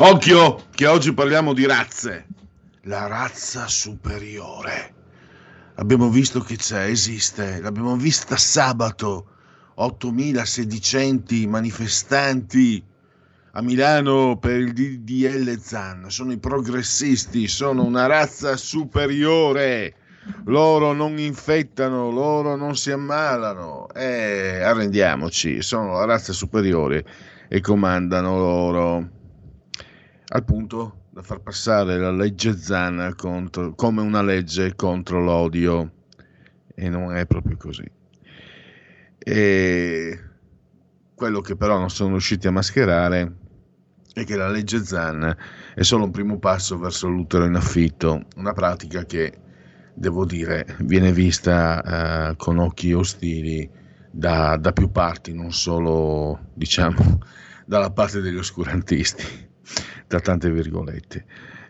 Occhio, che oggi parliamo di razze. La razza superiore. Abbiamo visto che c'è, esiste. L'abbiamo vista sabato. 8.000 sedicenti manifestanti a Milano per il DDL Zan. Sono i progressisti, sono una razza superiore. Loro non infettano, loro non si ammalano. Eh, arrendiamoci, sono la razza superiore e comandano loro al punto da far passare la legge Zan contro, come una legge contro l'odio e non è proprio così. E quello che però non sono riusciti a mascherare è che la legge Zan è solo un primo passo verso l'utero in affitto, una pratica che devo dire viene vista uh, con occhi ostili da, da più parti, non solo diciamo dalla parte degli oscurantisti tra tante virgolette.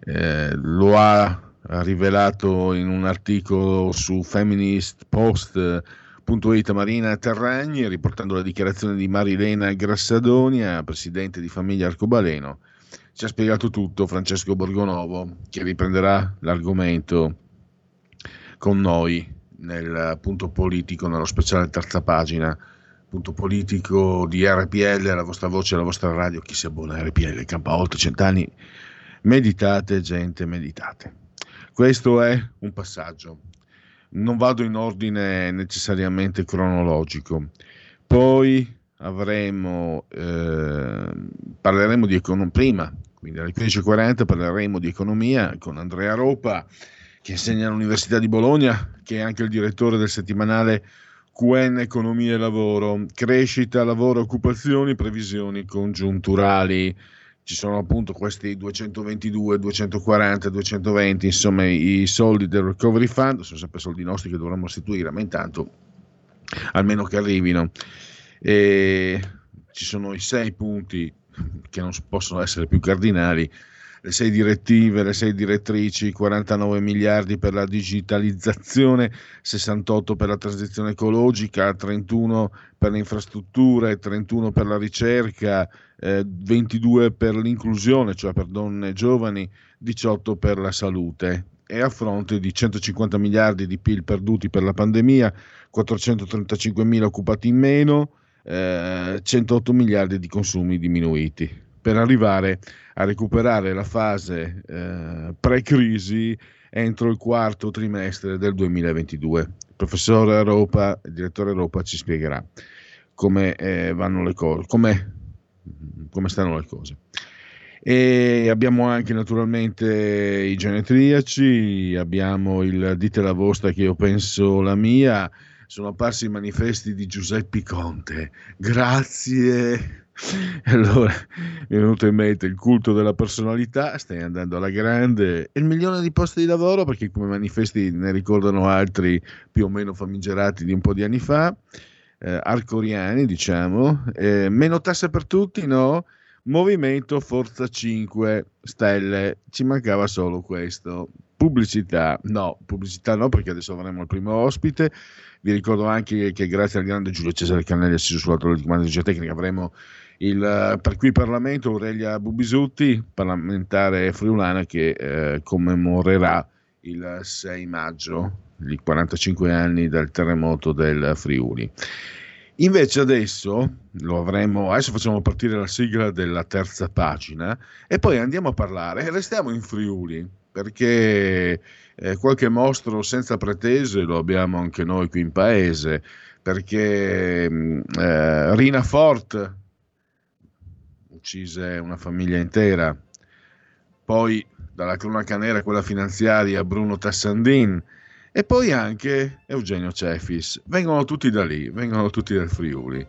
Eh, lo ha rivelato in un articolo su feministpost.it Marina Terragni, riportando la dichiarazione di Marilena Grassadonia, presidente di Famiglia Arcobaleno. Ci ha spiegato tutto Francesco Borgonovo, che riprenderà l'argomento con noi nel punto politico, nello speciale terza pagina punto politico di RPL, la vostra voce, la vostra radio, chi si abbona a RPL, campa oltre cent'anni, meditate gente, meditate. Questo è un passaggio, non vado in ordine necessariamente cronologico, poi avremo, eh, parleremo di economia, prima, quindi alle 15.40 parleremo di economia con Andrea Ropa, che insegna all'Università di Bologna, che è anche il direttore del settimanale QN Economia e Lavoro, crescita, lavoro, occupazioni, previsioni congiunturali. Ci sono appunto questi 222, 240, 220, insomma i soldi del Recovery Fund, sono sempre soldi nostri che dovremmo restituire, ma intanto almeno che arrivino. E ci sono i sei punti che non possono essere più cardinali le sei direttive, le sei direttrici, 49 miliardi per la digitalizzazione, 68 per la transizione ecologica, 31 per le infrastrutture, 31 per la ricerca, eh, 22 per l'inclusione, cioè per donne e giovani, 18 per la salute. E a fronte di 150 miliardi di PIL perduti per la pandemia, 435 mila occupati in meno, eh, 108 miliardi di consumi diminuiti per arrivare a recuperare la fase eh, pre-crisi entro il quarto trimestre del 2022. Il professore Europa, il direttore Europa ci spiegherà come eh, vanno le cose, come, come stanno le cose. E abbiamo anche naturalmente i genetriaci, abbiamo il dite la vostra che io penso la mia, sono apparsi i manifesti di Giuseppe Conte. Grazie allora mi è venuto in mente il culto della personalità, stai andando alla grande, e il milione di posti di lavoro, perché come manifesti ne ricordano altri più o meno famigerati di un po' di anni fa, eh, arcoriani diciamo, eh, meno tasse per tutti, no? Movimento Forza 5 Stelle, ci mancava solo questo. Pubblicità, no, pubblicità no, perché adesso avremo il primo ospite. Vi ricordo anche che grazie al grande Giulio Cesare Cannelli, assiso sulla di comando di geotecnica, avremo il, per qui Parlamento Aurelia Bubisutti, parlamentare friulana che eh, commemorerà il 6 maggio i 45 anni del terremoto del Friuli. Invece adesso lo avremo, adesso facciamo partire la sigla della terza pagina e poi andiamo a parlare, restiamo in Friuli, perché eh, qualche mostro senza pretese lo abbiamo anche noi qui in paese, perché mm, eh, Rina Fort uccise una famiglia intera, poi dalla cronaca nera quella finanziaria Bruno Tassandin e poi anche Eugenio Cefis, vengono tutti da lì, vengono tutti dal Friuli.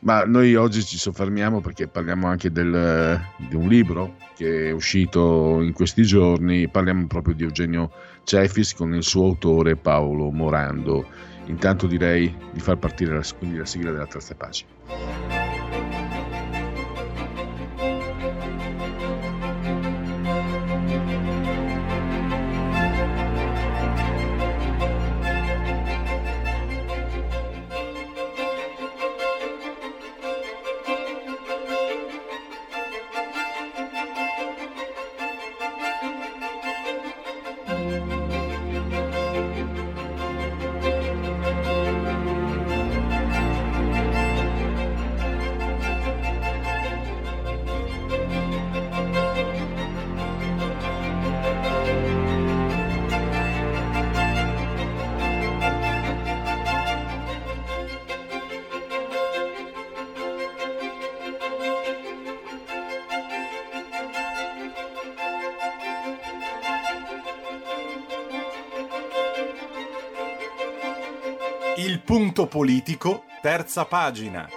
Ma noi oggi ci soffermiamo perché parliamo anche del, di un libro che è uscito in questi giorni, parliamo proprio di Eugenio Cefis con il suo autore Paolo Morando. Intanto direi di far partire la, la sigla della terza pagina. Politico, terza pagina.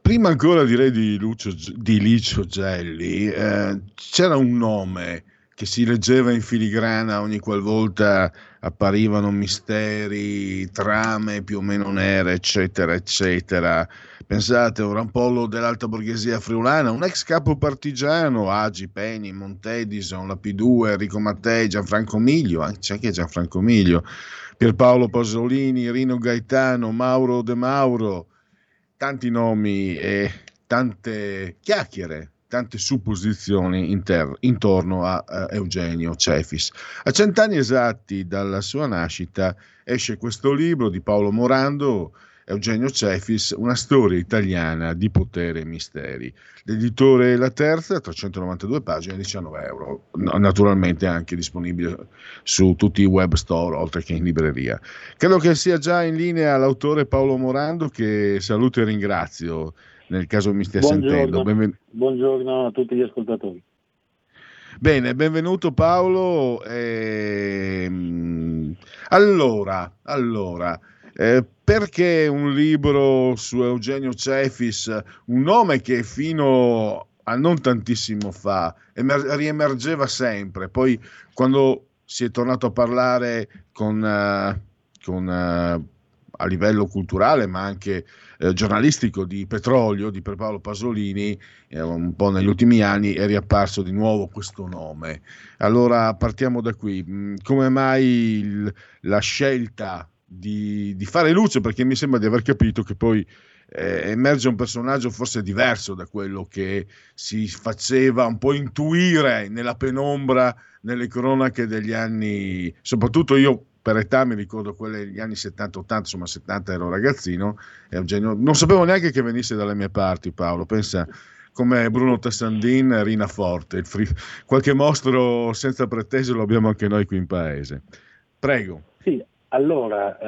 Prima ancora direi di, Lucio, di Licio Gelli, eh, c'era un nome che si leggeva in filigrana ogni qualvolta apparivano misteri, trame più o meno nere, eccetera, eccetera Pensate, un rampollo dell'alta borghesia friulana, un ex capo partigiano, Agi, Peni, Montedison, la P2, Enrico Mattei, Gianfranco Miglio, c'è anche Gianfranco Miglio, Pierpaolo Pasolini, Rino Gaetano, Mauro De Mauro, tanti nomi e tante chiacchiere, tante supposizioni inter- intorno a uh, Eugenio Cefis. A cent'anni esatti dalla sua nascita esce questo libro di Paolo Morando, Eugenio Cefis, una storia italiana di potere e misteri. L'editore La Terza, 392 pagine, 19 euro. naturalmente anche disponibile su tutti i web store, oltre che in libreria. Credo che sia già in linea l'autore Paolo Morando, che saluto e ringrazio nel caso mi stia Buongiorno. sentendo. Benven- Buongiorno a tutti gli ascoltatori. Bene, benvenuto Paolo. Ehm, allora, allora eh, perché un libro su Eugenio Cefis, un nome che fino a non tantissimo fa emer- riemergeva sempre, poi quando si è tornato a parlare con, uh, con uh, a livello culturale ma anche eh, giornalistico di petrolio di Paolo Pasolini eh, un po' negli ultimi anni è riapparso di nuovo questo nome. Allora partiamo da qui. Mm, come mai il, la scelta di, di, fare luce perché mi sembra di aver capito che poi eh, emerge un personaggio forse diverso da quello che si faceva un po' intuire nella penombra, nelle cronache degli anni, soprattutto io per età mi ricordo quelle degli anni 70-80, insomma 70 ero ragazzino, Eugenio, non sapevo neanche che venisse dalle mie parti Paolo, pensa come Bruno Tassandin, Rina Forte, free, qualche mostro senza pretese lo abbiamo anche noi qui in paese. Prego. Sì, allora,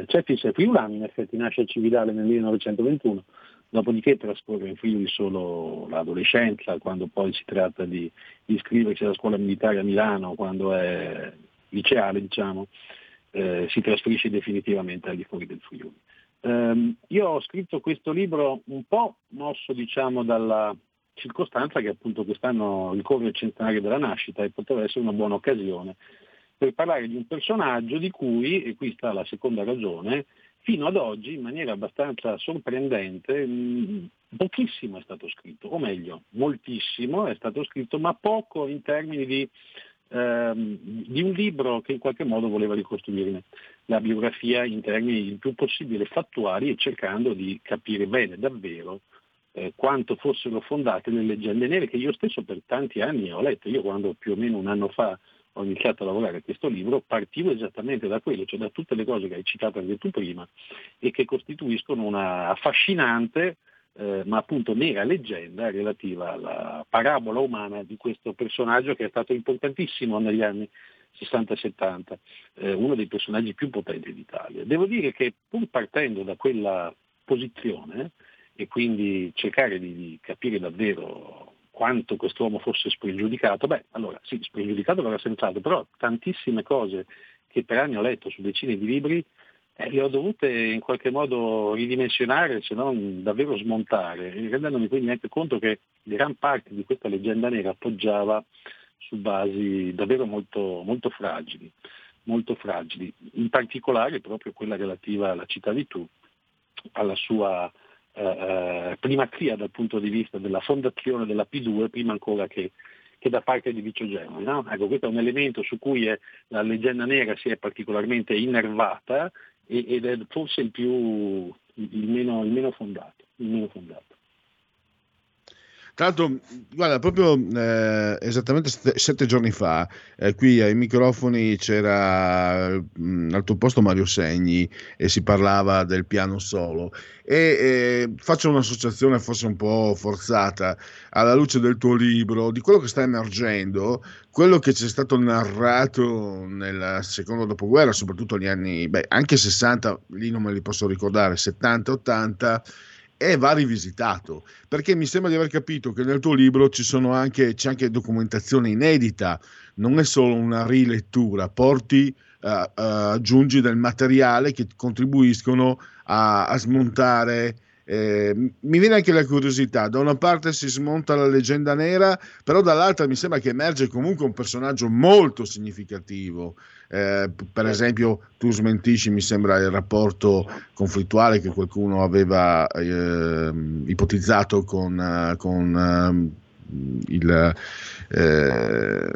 eh, Cefis friulano, in effetti nasce a Cividale nel 1921, dopodiché trascorre in Friuli solo l'adolescenza, quando poi si tratta di, iscriversi alla scuola militare a Milano, quando è liceale, diciamo, eh, si trasferisce definitivamente al di fuori del Friuli. Eh, io ho scritto questo libro un po' mosso diciamo, dalla circostanza che appunto quest'anno ricorre il centenario della nascita e potrebbe essere una buona occasione per parlare di un personaggio di cui, e qui sta la seconda ragione, fino ad oggi in maniera abbastanza sorprendente mh, pochissimo è stato scritto, o meglio, moltissimo è stato scritto, ma poco in termini di, ehm, di un libro che in qualche modo voleva ricostruirne la biografia in termini il più possibile fattuali e cercando di capire bene davvero eh, quanto fossero fondate le leggende nere che io stesso per tanti anni ho letto. Io quando più o meno un anno fa ho iniziato a lavorare a questo libro, partivo esattamente da quello, cioè da tutte le cose che hai citato anche tu prima e che costituiscono una affascinante eh, ma appunto nera leggenda relativa alla parabola umana di questo personaggio che è stato importantissimo negli anni 60-70, eh, uno dei personaggi più potenti d'Italia. Devo dire che pur partendo da quella posizione e quindi cercare di, di capire davvero quanto quest'uomo fosse spregiudicato, beh, allora sì, spregiudicato verrà senz'altro, però tantissime cose che per anni ho letto su decine di libri eh, le ho dovute in qualche modo ridimensionare, se non davvero smontare, rendendomi quindi anche conto che gran parte di questa leggenda nera appoggiava su basi davvero molto, molto fragili, molto fragili, in particolare proprio quella relativa, la citavi tu, alla sua eh, eh primazia dal punto di vista della fondazione della P2 prima ancora che, che da parte di Vicio Gelli. No? Ecco, questo è un elemento su cui è, la leggenda nera si è particolarmente innervata ed è forse il, più, il, meno, il meno fondato. Il meno fondato. Tra l'altro, guarda, proprio eh, esattamente sette, sette giorni fa, eh, qui ai microfoni c'era mh, mm, al tuo posto Mario Segni e si parlava del piano solo. E eh, faccio un'associazione forse un po' forzata alla luce del tuo libro, di quello che sta emergendo, quello che ci è stato narrato nel secondo dopoguerra, soprattutto negli anni, beh, anche 60, lì non me li posso ricordare, 70, 80 e va rivisitato perché mi sembra di aver capito che nel tuo libro anche, c'è anche documentazione inedita, non è solo una rilettura, porti, uh, uh, aggiungi del materiale che contribuiscono a, a smontare eh, mi viene anche la curiosità, da una parte si smonta la leggenda nera, però dall'altra mi sembra che emerge comunque un personaggio molto significativo. Eh, per esempio, tu smentisci, mi sembra, il rapporto conflittuale che qualcuno aveva eh, ipotizzato con, con ehm, il, eh,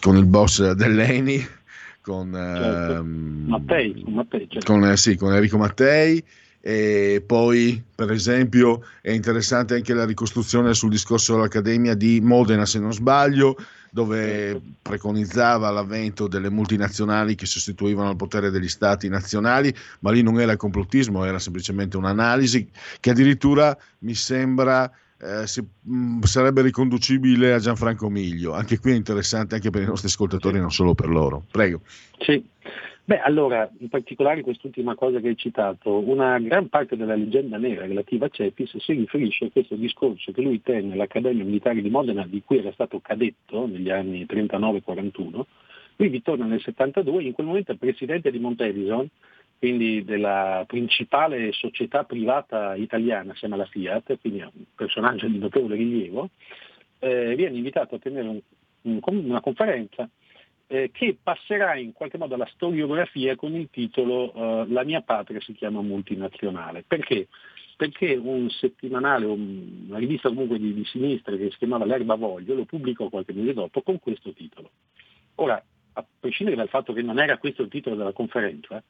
con il boss dell'ENI. Con, certo. Ehm, Mattei, con, Mattei, certo. con, sì, con Enrico Mattei e poi, per esempio, è interessante anche la ricostruzione sul discorso dell'Accademia di Modena, se non sbaglio, dove preconizzava l'avvento delle multinazionali che sostituivano il potere degli stati nazionali, ma lì non era complottismo, era semplicemente un'analisi che addirittura mi sembra eh, si, mh, sarebbe riconducibile a Gianfranco Miglio. Anche qui è interessante anche per i nostri ascoltatori, non solo per loro. Prego. Sì. Beh, allora, in particolare quest'ultima cosa che hai citato, una gran parte della leggenda nera relativa a Cepis si riferisce a questo discorso che lui tenne all'Accademia Militare di Modena, di cui era stato cadetto negli anni 39-41. Lui ritorna nel 72, in quel momento è presidente di Montedison, quindi della principale società privata italiana assieme alla Fiat, quindi è un personaggio di notevole rilievo, eh, viene invitato a tenere un, un, una conferenza eh, che passerà in qualche modo alla storiografia con il titolo eh, La mia patria si chiama multinazionale. Perché? Perché un settimanale, una rivista comunque di, di sinistra che si chiamava L'Erba Voglio lo pubblicò qualche mese dopo con questo titolo. Ora, a prescindere dal fatto che non era questo il titolo della conferenza,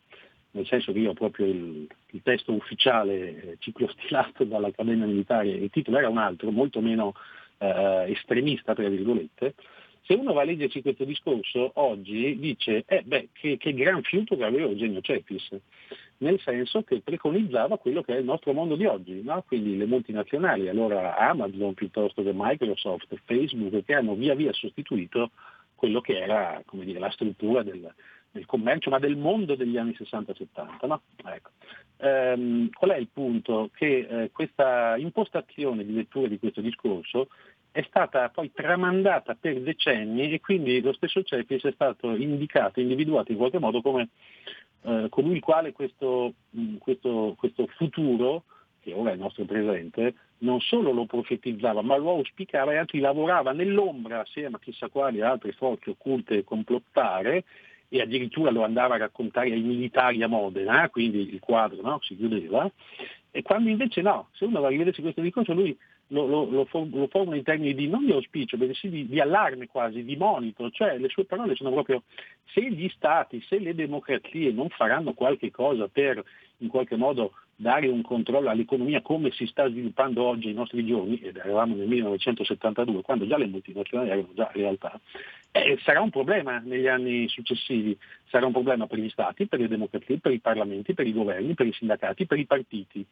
nel senso che io ho proprio il, il testo ufficiale eh, ciclostilato dall'Accademia Militare, il titolo era un altro, molto meno eh, estremista, tra virgolette, se uno va a leggerci questo discorso oggi dice eh beh, che, che gran fiuto che aveva Eugenio Cepis, nel senso che preconizzava quello che è il nostro mondo di oggi, no? quindi le multinazionali, allora Amazon piuttosto che Microsoft, Facebook, che hanno via via sostituito quello che era dire, la struttura del, del, commercio, ma del mondo degli anni 60-70. No? Ecco. Ehm, qual è il punto? Che eh, questa impostazione di lettura di questo discorso è stata poi tramandata per decenni e quindi lo stesso Cepis è stato indicato, individuato in qualche modo come eh, colui il quale questo, mm, questo, questo futuro, che ora è il nostro presente, non solo lo profetizzava, ma lo auspicava e anzi lavorava nell'ombra assieme a chissà quali altre forze occulte complottare e addirittura lo andava a raccontare ai militari a Modena, quindi il quadro no, si chiudeva, e quando invece no, se uno va a rivedersi questo discorso lui lo, lo, lo, lo forma in termini di non di auspicio, bensì di, di, allarme quasi, di monito, cioè le sue parole sono proprio se gli stati, se le democrazie non faranno qualche cosa per in qualche modo dare un controllo all'economia come si sta sviluppando oggi ai nostri giorni, ed eravamo nel 1972, quando già le multinazionali erano già realtà, eh, sarà un problema negli anni successivi, sarà un problema per gli stati, per le democrazie, per i parlamenti, per i governi, per i sindacati, per i partiti.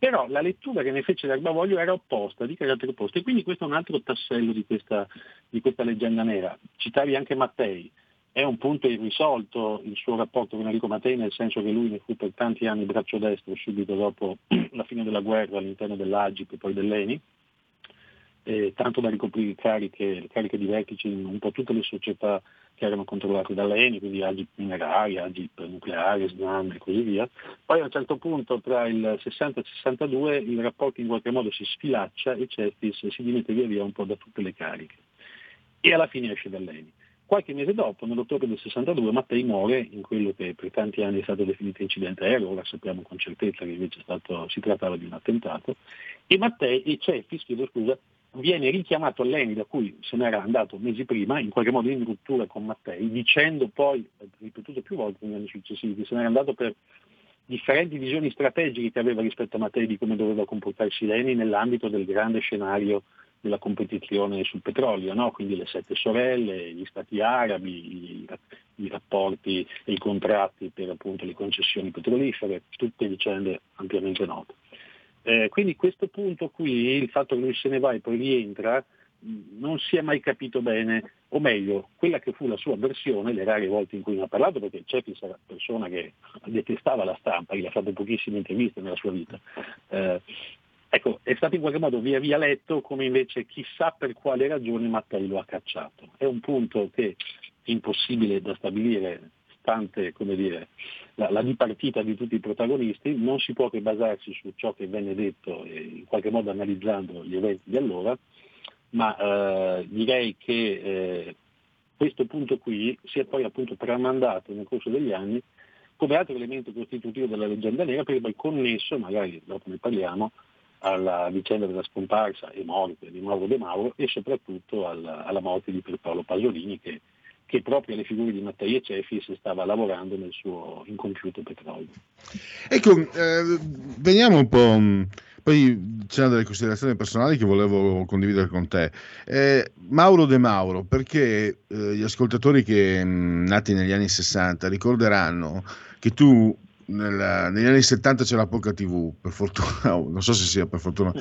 Però la lettura che ne fece l'Erbavoglio era opposta, di carattere opposto, e quindi questo è un altro tassello di questa, di questa leggenda nera. Citavi anche Mattei, è un punto irrisolto il suo rapporto con Enrico Mattei, nel senso che lui ne fu per tanti anni braccio destro subito dopo la fine della guerra all'interno dell'Agip e poi dell'ENI, eh, tanto da ricoprire cariche, cariche di vertici in un po' tutte le società che erano controllate dall'ENI, quindi Agip Mineraria, Agip Nucleare, SNAM e così via. Poi a un certo punto tra il 60 e il 62 il rapporto in qualche modo si sfilaccia e Cestis si dimette via via un po' da tutte le cariche e alla fine esce dall'ENI. Qualche mese dopo, nell'ottobre del 62, Mattei muore in quello che per tanti anni è stato definito incidente aereo, ora sappiamo con certezza che invece stato, si trattava di un attentato, e Mattei, e chiedo scusa, viene richiamato all'ENI da cui se n'era andato mesi prima, in qualche modo in ruptura con Mattei, dicendo poi, ripetuto più volte negli anni successivi, che se n'era andato per differenti visioni strategiche che aveva rispetto a Mattei di come doveva comportarsi l'ENI nell'ambito del grande scenario della competizione sul petrolio, no? quindi le sette sorelle, gli stati arabi, i, i rapporti e i contratti per appunto, le concessioni petrolifere, tutte vicende ampiamente note. Eh, quindi questo punto qui, il fatto che lui se ne va e poi rientra, non si è mai capito bene, o meglio, quella che fu la sua versione, le rare volte in cui ne ha parlato, perché Cepis era una persona che detestava la stampa, gli ha fatto pochissime interviste nella sua vita, eh, Ecco, è stato in qualche modo via via letto come invece chissà per quale ragione Mattei lo ha cacciato. È un punto che è impossibile da stabilire, stante dire, la, la, dipartita di tutti i protagonisti, non si può che basarsi su ciò che venne detto e in qualche modo analizzando gli eventi di allora, ma eh, direi che eh, questo punto qui si è poi appunto tramandato nel corso degli anni come altro elemento costitutivo della leggenda nera, perché poi connesso, magari dopo ne parliamo, alla vicenda della scomparsa e morte di Mauro De Mauro e soprattutto alla, alla morte di Pierpaolo Pasolini che, che, proprio alle figure di Mattei e Cefis stava lavorando nel suo incompiuto petrolio. Ecco, eh, veniamo un po'... Mm, poi c'erano delle considerazioni personali che volevo condividere con te. Eh, Mauro De Mauro, perché eh, gli ascoltatori che mm, nati negli anni 60 ricorderanno che tu nel, negli anni 70 c'era poca tv, per fortuna, non so se sia per fortuna,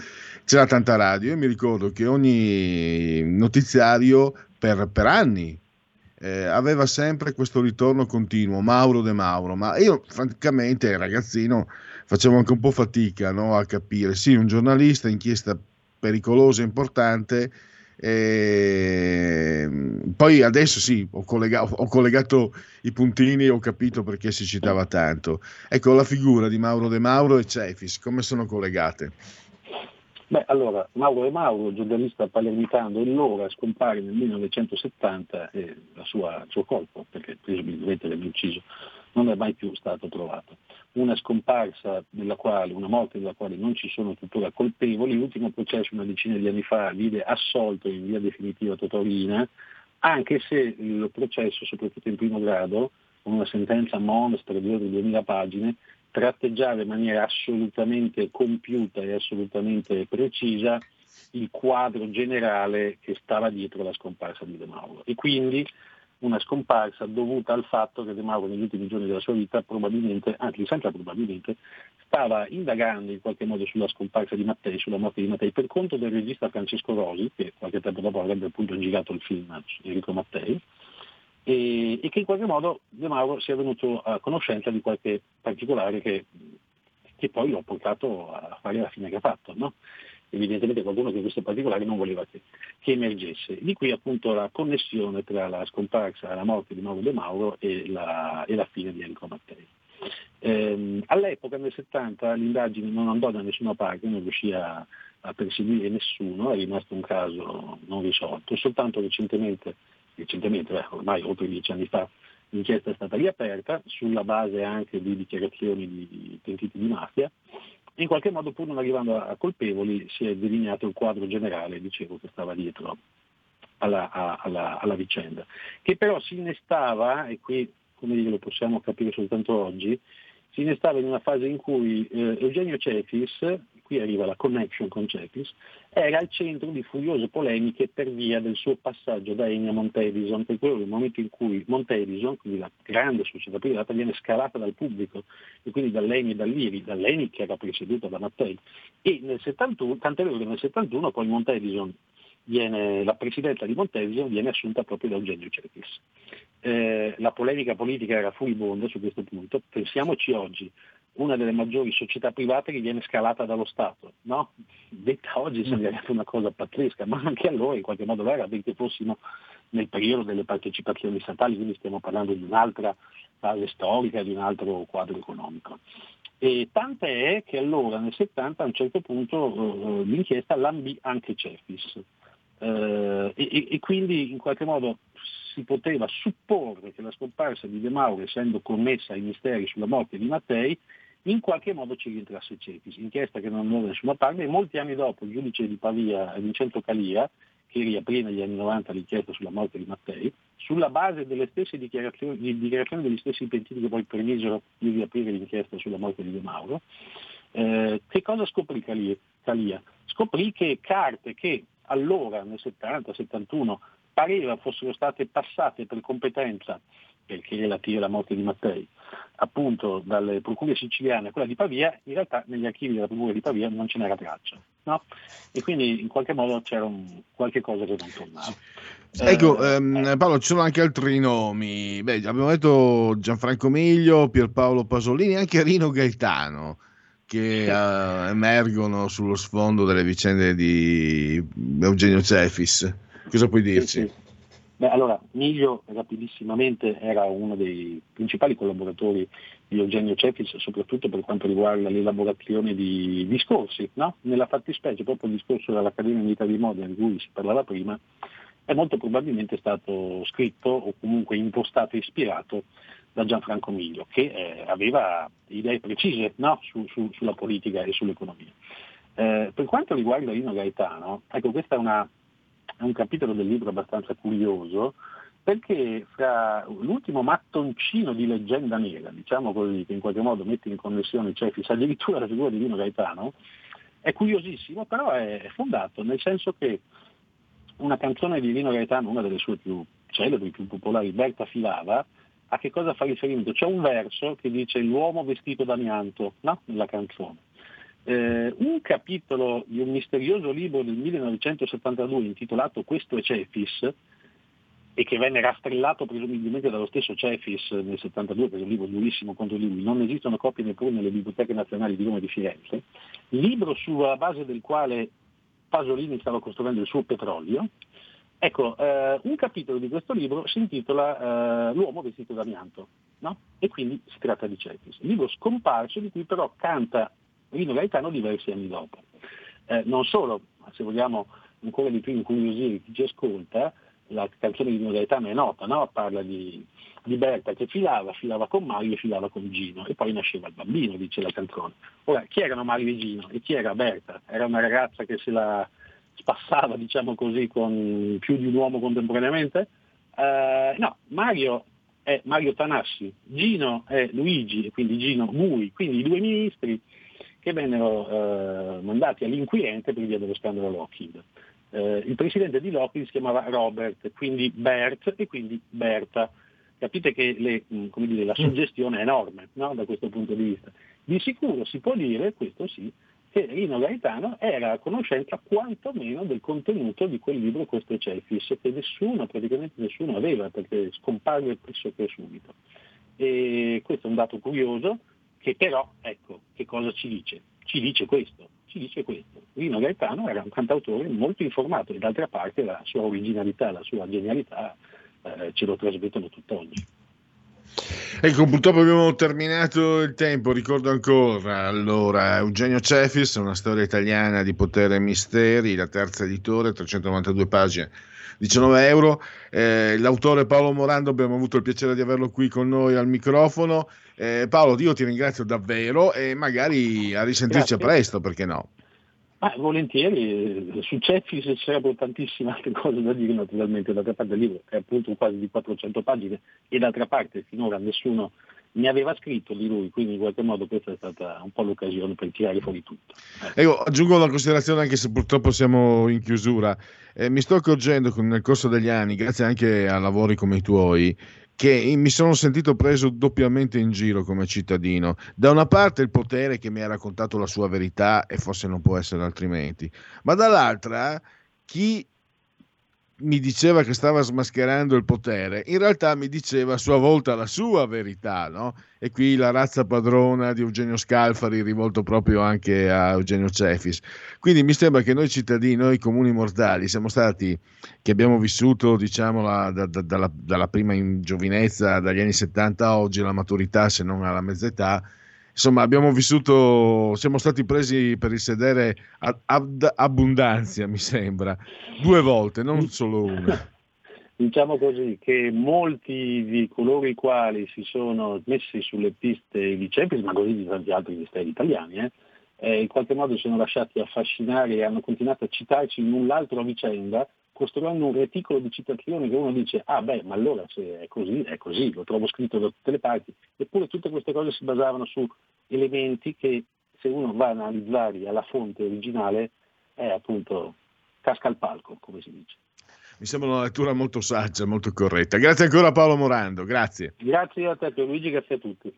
c'era tanta radio. Io mi ricordo che ogni notiziario per, per anni eh, aveva sempre questo ritorno continuo, Mauro De Mauro, ma io francamente ragazzino facevo anche un po' fatica no, a capire, sì, un giornalista, inchiesta pericolosa, importante, e ehm, poi adesso sì, ho collegato, ho collegato, i puntini e ho capito perché si citava tanto. Ecco, la figura di Mauro De Mauro e Cefis, come sono collegate? Beh, allora, Mauro De Mauro, giornalista palermitano, allora scompare nel 1970 e sua, il suo colpo, perché presumibilmente l'abbiamo ucciso, non è mai più stato trovato. Una scomparsa della quale, una morte della quale non ci sono tuttora colpevoli, l'ultimo processo una decina di anni fa vide assolto in via definitiva Totorina, anche se il processo, soprattutto in primo grado, con una sentenza monstra di oltre 2000 pagine, tratteggiava in maniera assolutamente compiuta e assolutamente precisa il quadro generale che stava dietro la scomparsa di De Mauro. E quindi una scomparsa dovuta al fatto che De Mauro negli ultimi giorni della sua vita probabilmente, anzi senza probabilmente, stava indagando in qualche modo sulla scomparsa di Mattei, sulla morte di Mattei, per conto del regista Francesco Rosi, che qualche tempo dopo avrebbe appunto girato il film Enrico Mattei, e, e che in qualche modo De Mauro sia venuto a conoscenza di qualche particolare che, che poi lo ha portato a fare la fine che ha fatto. No? evidentemente qualcuno che questo particolare non voleva che, che, emergesse. Di qui appunto la connessione tra la scomparsa, la morte di Mauro De Mauro e la, e la fine di Enrico Mattei. Eh, all'epoca, nel 70, l'indagine non andò da nessuna parte, non riuscì a, a perseguire nessuno, è rimasto un caso non risolto, soltanto recentemente, recentemente beh, ormai oltre dieci anni fa, l'inchiesta è stata riaperta sulla base anche di dichiarazioni di pentiti di mafia. In qualche modo pur non arrivando a colpevoli si è delineato il quadro generale, dicevo, che stava dietro alla, alla, alla vicenda, che però si innestava, e qui come dire, lo possiamo capire soltanto oggi, si innestava in una fase in cui eh, Eugenio Cefis, qui arriva la connection con Cefis, era al centro di furiose polemiche per via del suo passaggio da Eni a Montedison, per quello nel momento in cui Montedison, quindi la grande società privata, viene scalata dal pubblico, e quindi dall'Eni e dall'Iri, dall'Eni che era presieduta da Mattei. E nel 71, tant'è vero che nel 71 poi Montedison viene, la presidenza di Montedison viene assunta proprio da Eugenio Cefis. Eh, la polemica politica era furibonda su questo punto, pensiamoci oggi, una delle maggiori società private che viene scalata dallo Stato. No? Detta oggi sembrerebbe una cosa pazzesca, ma anche allora in qualche modo era, benché fossimo nel periodo delle partecipazioni statali, quindi stiamo parlando di un'altra fase storica, di un altro quadro economico. E tant'è che allora nel 70 a un certo punto eh, l'inchiesta lambì anche Cefis eh, e, e, quindi in qualche modo si poteva supporre che la scomparsa di De Mauro, essendo connessa ai misteri sulla morte di Mattei, in qualche modo ci rientrasse Cefis, inchiesta che non andò da nessuna parte e molti anni dopo il giudice di Pavia, Vincenzo Calia, che riaprì negli anni 90 l'inchiesta sulla morte di Mattei, sulla base delle stesse dichiarazioni, dichiarazioni degli stessi pentiti che poi permisero di riaprire l'inchiesta sulla morte di De Mauro, eh, che cosa scoprì Calia? Calia? Scoprì che carte che allora nel 70-71 pareva fossero state passate per competenza perché relative alla morte di Mattei, appunto dalle procure siciliane a quella di Pavia, in realtà negli archivi della procura di Pavia non ce n'era traccia. No? E quindi in qualche modo c'era un, qualche cosa che non tornava. Ecco, eh, ehm, eh. Paolo, ci sono anche altri nomi. Beh, abbiamo detto Gianfranco Miglio, Pierpaolo Pasolini, anche Rino Gaetano che uh, emergono sullo sfondo delle vicende di Eugenio Cefis. Cosa puoi dirci? Sì, sì. Beh, allora, Miglio rapidissimamente era uno dei principali collaboratori di Eugenio Cefis, soprattutto per quanto riguarda l'elaborazione di discorsi. No? Nella fattispecie, proprio il discorso dell'Accademia Unita di Modena di cui si parlava prima, è molto probabilmente stato scritto o comunque impostato e ispirato da Gianfranco Miglio, che eh, aveva idee precise no? su, su, sulla politica e sull'economia. Eh, per quanto riguarda Rino Gaetano, ecco questo è, è un capitolo del libro abbastanza curioso, perché fra l'ultimo mattoncino di leggenda nera, diciamo così, che in qualche modo mette in connessione Cefis, addirittura la figura di Rino Gaetano, è curiosissimo, però è fondato, nel senso che una canzone di Rino Gaetano, una delle sue più celebri, più popolari, Berta Filava, a che cosa fa riferimento? C'è un verso che dice l'uomo vestito d'amianto, no? nella canzone. Eh, un capitolo di un misterioso libro del 1972 intitolato Questo è Cefis, e che venne rastrellato presumibilmente dallo stesso Cefis nel 72 per un libro durissimo contro di lui, non esistono copie neppure nelle biblioteche nazionali di Roma e di Firenze, libro sulla base del quale Pasolini stava costruendo il suo petrolio, Ecco, eh, un capitolo di questo libro si intitola eh, L'uomo vestito d'amianto, no? e quindi si tratta di Cetis. Libro scomparso di cui però canta Rino Gaetano diversi anni dopo. Eh, non solo, ma se vogliamo ancora di più incuriosire chi ci ascolta, la canzone di Rino Gaetano è nota, no? parla di, di, Berta che filava, filava con Mario e filava con Gino e poi nasceva il bambino, dice la canzone. Ora, chi erano Mario e Gino e chi era Berta? Era una ragazza che se la spassava, diciamo così, con più di un uomo contemporaneamente? Eh, no, Mario è Mario Tanassi, Gino è Luigi, e quindi Gino Mui, quindi i due ministri che vennero eh, mandati all'inquirente per via dello scandalo Lockheed. Eh, il presidente di Lockheed si chiamava Robert, quindi Bert e quindi Berta. Capite che le, dire, la suggestione è enorme no? da questo punto di vista. Di sicuro si può dire, questo sì, che Rino Gaetano era a conoscenza quantomeno del contenuto di quel libro Questo è Cefis, che nessuno, praticamente nessuno aveva, perché scomparve pressoché subito. E questo è un dato curioso, che però, ecco, che cosa ci dice? Ci dice questo, ci dice questo. Rino Gaetano era un cantautore molto informato e d'altra parte la sua originalità, la sua genialità eh, ce lo trasmettono tutt'oggi. Ecco, purtroppo abbiamo terminato il tempo, ricordo ancora, allora, Eugenio Cefis, una storia italiana di potere e misteri, la terza editore, 392 pagine, 19 euro, eh, l'autore Paolo Morando, abbiamo avuto il piacere di averlo qui con noi al microfono, eh, Paolo, io ti ringrazio davvero e magari a risentirci Grazie. presto, perché no? Ah, volentieri, su Cefis ci sarebbero tantissime altre cose da dire naturalmente, d'altra parte il libro è appunto quasi di 400 pagine e d'altra parte finora nessuno mi aveva scritto di lui, quindi in qualche modo questa è stata un po' l'occasione per tirare fuori tutto. Ecco, aggiungo una considerazione anche se purtroppo siamo in chiusura. Eh, mi sto accorgendo nel corso degli anni, grazie anche a lavori come i tuoi, che mi sono sentito preso doppiamente in giro come cittadino. Da una parte il potere che mi ha raccontato la sua verità e forse non può essere altrimenti, ma dall'altra chi mi diceva che stava smascherando il potere, in realtà mi diceva a sua volta la sua verità, no? E qui la razza padrona di Eugenio Scalfari rivolto proprio anche a Eugenio Cefis. Quindi mi sembra che noi cittadini, noi comuni mortali, siamo stati, che abbiamo vissuto, diciamo, la, da, da, dalla, dalla prima in giovinezza, dagli anni 70 a oggi, la maturità se non alla mezza età, insomma abbiamo vissuto, siamo stati presi per il sedere ad abbondanza, mi sembra, due volte, non solo una. Diciamo così che molti di coloro i quali si sono messi sulle piste di Cepis, ma così di tanti altri misteri italiani, eh, eh, in qualche modo si sono lasciati affascinare e hanno continuato a citarci l'un l'altro a vicenda, costruendo un reticolo di citazioni che uno dice ah beh ma allora se è così è così, lo trovo scritto da tutte le parti, eppure tutte queste cose si basavano su elementi che se uno va a analizzarli alla fonte originale è appunto casca al palco come si dice. Mi sembra una lettura molto saggia, molto corretta. Grazie ancora Paolo Morando, grazie. Grazie a te Luigi, grazie a tutti.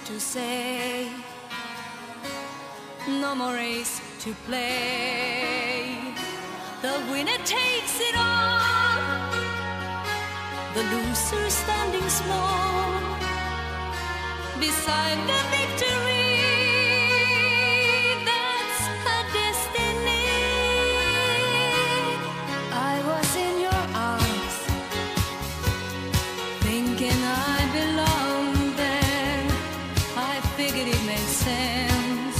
More to say, no more race to play. The winner takes it all, the loser standing small beside the victory. It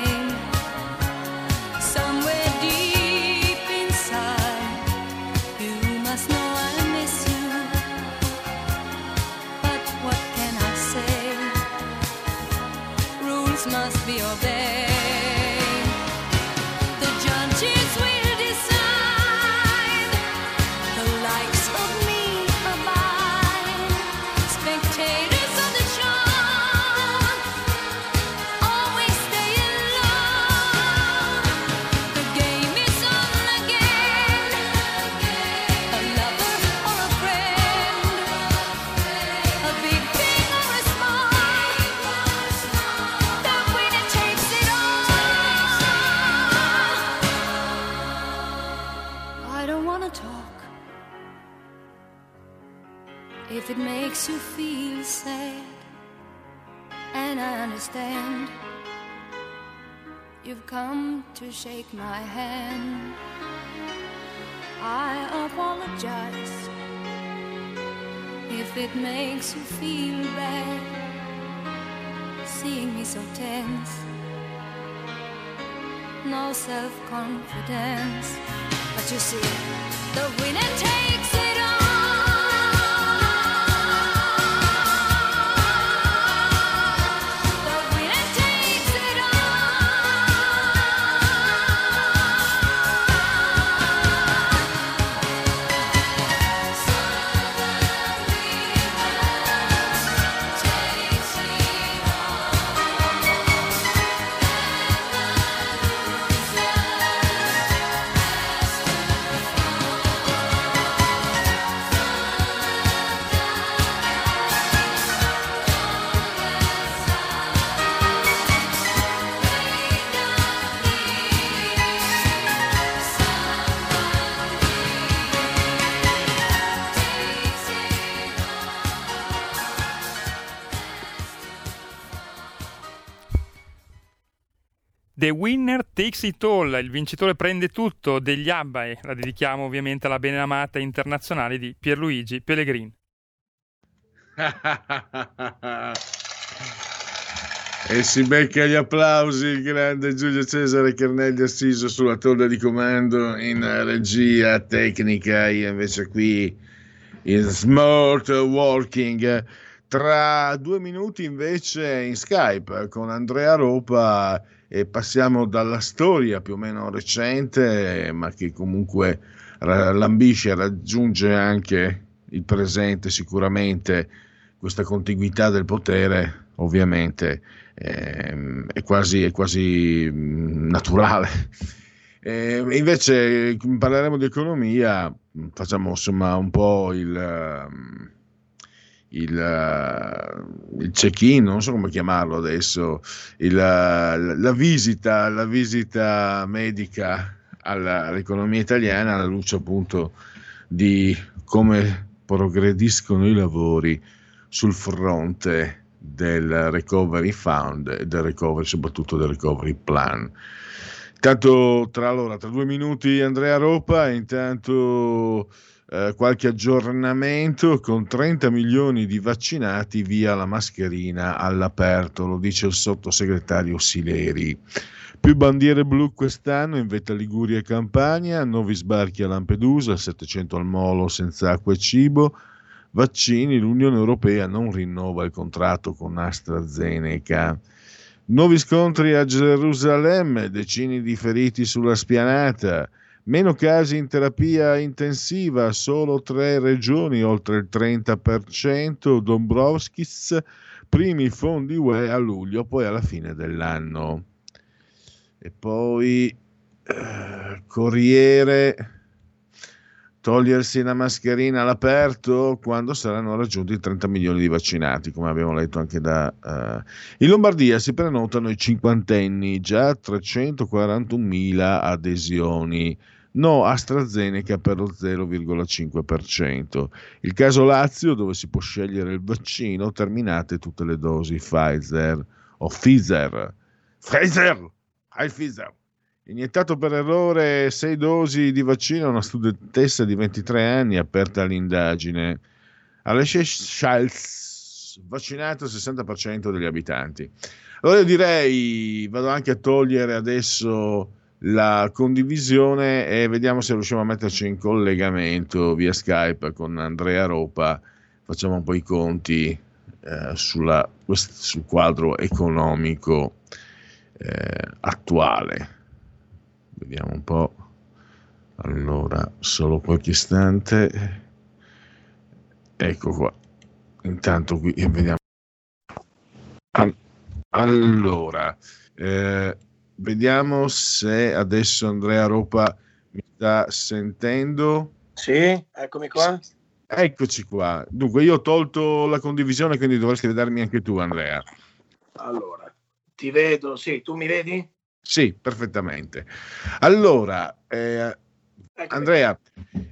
If it makes you feel bad, seeing me so tense, no self confidence. But you see, the winner takes it Winner Takes It All, il vincitore prende tutto degli ABBA e la dedichiamo ovviamente alla benamata internazionale di Pierluigi Pellegrini. E si becca gli applausi il grande Giulio Cesare Carnelli assiso sulla tolla di comando in regia tecnica, io invece qui in smart walking. Tra due minuti invece in Skype con Andrea Ropa e passiamo dalla storia più o meno recente, ma che comunque lambisce raggiunge anche il presente sicuramente, questa contiguità del potere ovviamente ehm, è quasi, è quasi mm, naturale. E invece parleremo di economia, facciamo insomma un po' il, ehm, il, eh, il check-in, non so come chiamarlo adesso, il, la, la visita, la visita medica alla- all'economia italiana alla luce appunto di come progrediscono i lavori sul fronte del recovery fund e del recovery, soprattutto del recovery plan. Intanto tra, allora, tra due minuti Andrea Ropa, intanto eh, qualche aggiornamento con 30 milioni di vaccinati via la mascherina all'aperto, lo dice il sottosegretario Sileri. Più bandiere blu quest'anno in Vetta Liguria e Campania, nuovi sbarchi a Lampedusa, 700 al molo senza acqua e cibo, vaccini, l'Unione Europea non rinnova il contratto con AstraZeneca. Nuovi scontri a Gerusalemme, decine di feriti sulla spianata, meno casi in terapia intensiva, solo tre regioni, oltre il 30%, Dombrovskis, primi fondi UE a luglio, poi alla fine dell'anno. E poi eh, Corriere, togliersi la mascherina all'aperto quando saranno raggiunti i 30 milioni di vaccinati, come abbiamo letto anche da... eh. In Lombardia si prenotano i cinquantenni, già 341.000 adesioni. No AstraZeneca per lo 0,5%. Il caso Lazio, dove si può scegliere il vaccino, terminate tutte le dosi Pfizer o Pfizer. Pfizer! Pfizer! Iniettato per errore 6 dosi di vaccino a una studentessa di 23 anni aperta all'indagine. Alle Seychelles, vaccinato il 60% degli abitanti. Allora io direi, vado anche a togliere adesso la condivisione e vediamo se riusciamo a metterci in collegamento via Skype con Andrea Ropa. Facciamo un po' i conti eh, sulla, sul quadro economico eh, attuale. Vediamo un po'. Allora, solo qualche istante. Ecco qua. Intanto qui vediamo. Allora, eh, vediamo se adesso Andrea Ropa mi sta sentendo. Sì, eccomi qua. Eccoci qua. Dunque, io ho tolto la condivisione, quindi dovresti vedermi anche tu, Andrea. Allora, ti vedo, sì, tu mi vedi? Sì, perfettamente. Allora, eh, Andrea,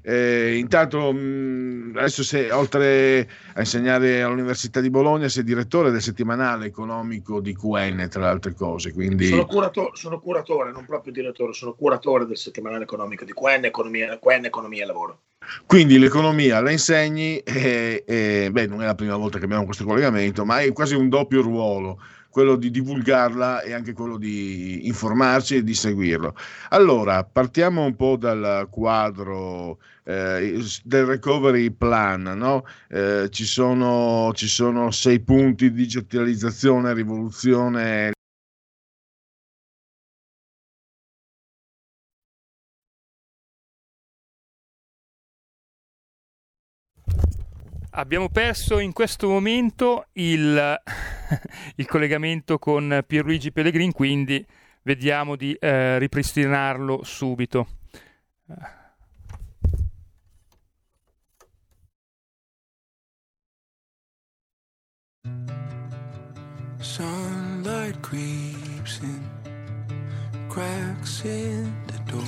eh, intanto mh, adesso sei, oltre a insegnare all'Università di Bologna, sei direttore del settimanale economico di QN, tra le altre cose. Quindi... Sono, curato- sono curatore, non proprio direttore, sono curatore del settimanale economico di QN, Economia, QN, Economia e Lavoro. Quindi l'economia la insegni e, e beh, non è la prima volta che abbiamo questo collegamento, ma è quasi un doppio ruolo quello di divulgarla e anche quello di informarci e di seguirlo. Allora, partiamo un po' dal quadro eh, del recovery plan, no? eh, ci, sono, ci sono sei punti, digitalizzazione, rivoluzione. Abbiamo perso in questo momento il, il collegamento con Pierluigi Pellegrin, quindi vediamo di eh, ripristinarlo subito. Sunlight creeps in, cracks in the door.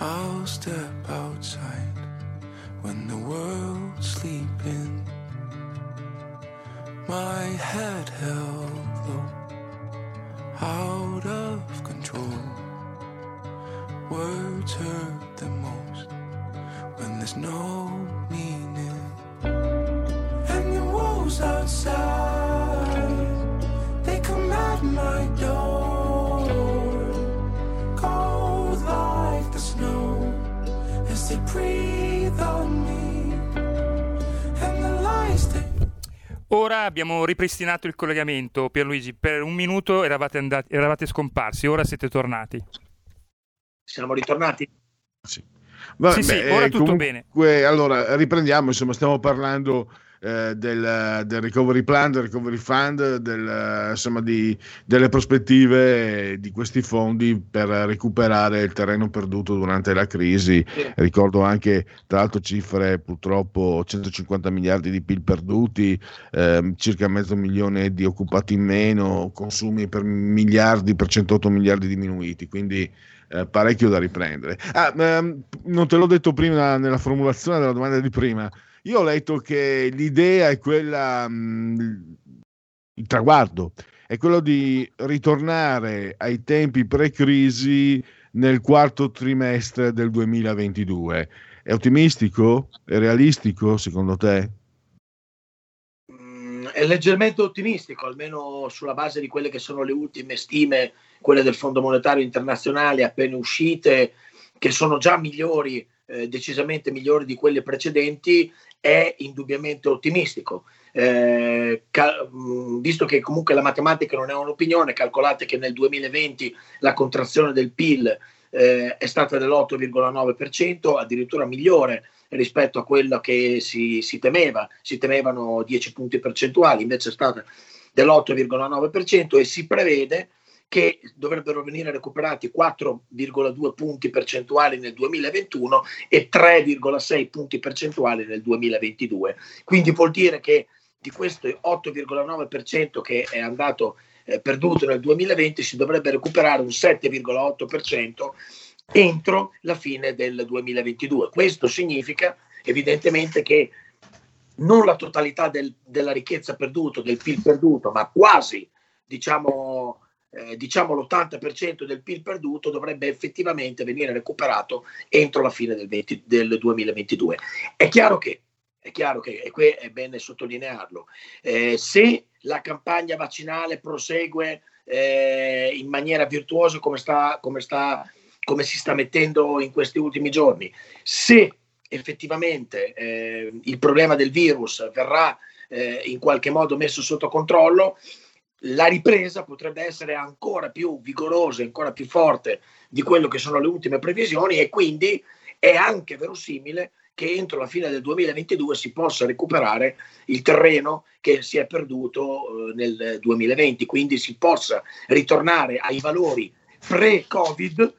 I'll step outside. When the world's sleeping. My head held low, out of control. Words hurt the most when there's no meaning. And the wolves outside, they come at my door, cold like the snow as they breathe. Ora abbiamo ripristinato il collegamento, Pierluigi. Per un minuto eravate, andati, eravate scomparsi, ora siete tornati. Siamo ritornati? Sì, Vabbè, sì, sì, ora tutto comunque, bene. Allora, riprendiamo, insomma, stiamo parlando eh, del, del, recovery plan, del recovery fund, del, insomma, di, delle prospettive di questi fondi per recuperare il terreno perduto durante la crisi. Ricordo anche, tra l'altro, cifre purtroppo 150 miliardi di PIL perduti, eh, circa mezzo milione di occupati in meno, consumi per miliardi, per 108 miliardi diminuiti. Quindi eh, parecchio da riprendere. Ah, ehm, non te l'ho detto prima nella formulazione della domanda di prima. Io ho letto che l'idea è quella, mh, mm, il traguardo è quello di ritornare ai tempi pre-crisi nel quarto trimestre del 2022. È ottimistico? È realistico secondo te? Mm, è leggermente ottimistico, almeno sulla base di quelle che sono le ultime stime, quelle del Fondo Monetario Internazionale appena uscite, che sono già migliori, eh, decisamente migliori di quelle precedenti è indubbiamente ottimistico. Eh, cal- visto che comunque la matematica non è un'opinione, calcolate che nel 2020 la contrazione del PIL eh, è stata dell'8,9%, addirittura migliore rispetto a quello che si, si temeva, si temevano 10 punti percentuali, invece è stata dell'8,9% e si prevede che dovrebbero venire recuperati 4,2 punti percentuali nel 2021 e 3,6 punti percentuali nel 2022. Quindi vuol dire che di questo 8,9% che è andato eh, perduto nel 2020 si dovrebbe recuperare un 7,8% entro la fine del 2022. Questo significa evidentemente che non la totalità del, della ricchezza perduta, del PIL perduto, ma quasi diciamo eh, diciamo l'80% del PIL perduto dovrebbe effettivamente venire recuperato entro la fine del, 20, del 2022. È chiaro che, è chiaro che, e qui è bene sottolinearlo, eh, se la campagna vaccinale prosegue eh, in maniera virtuosa come, sta, come, sta, come si sta mettendo in questi ultimi giorni. Se effettivamente eh, il problema del virus verrà eh, in qualche modo messo sotto controllo, la ripresa potrebbe essere ancora più vigorosa, ancora più forte di quello che sono le ultime previsioni e quindi è anche verosimile che entro la fine del 2022 si possa recuperare il terreno che si è perduto eh, nel 2020, quindi si possa ritornare ai valori pre-Covid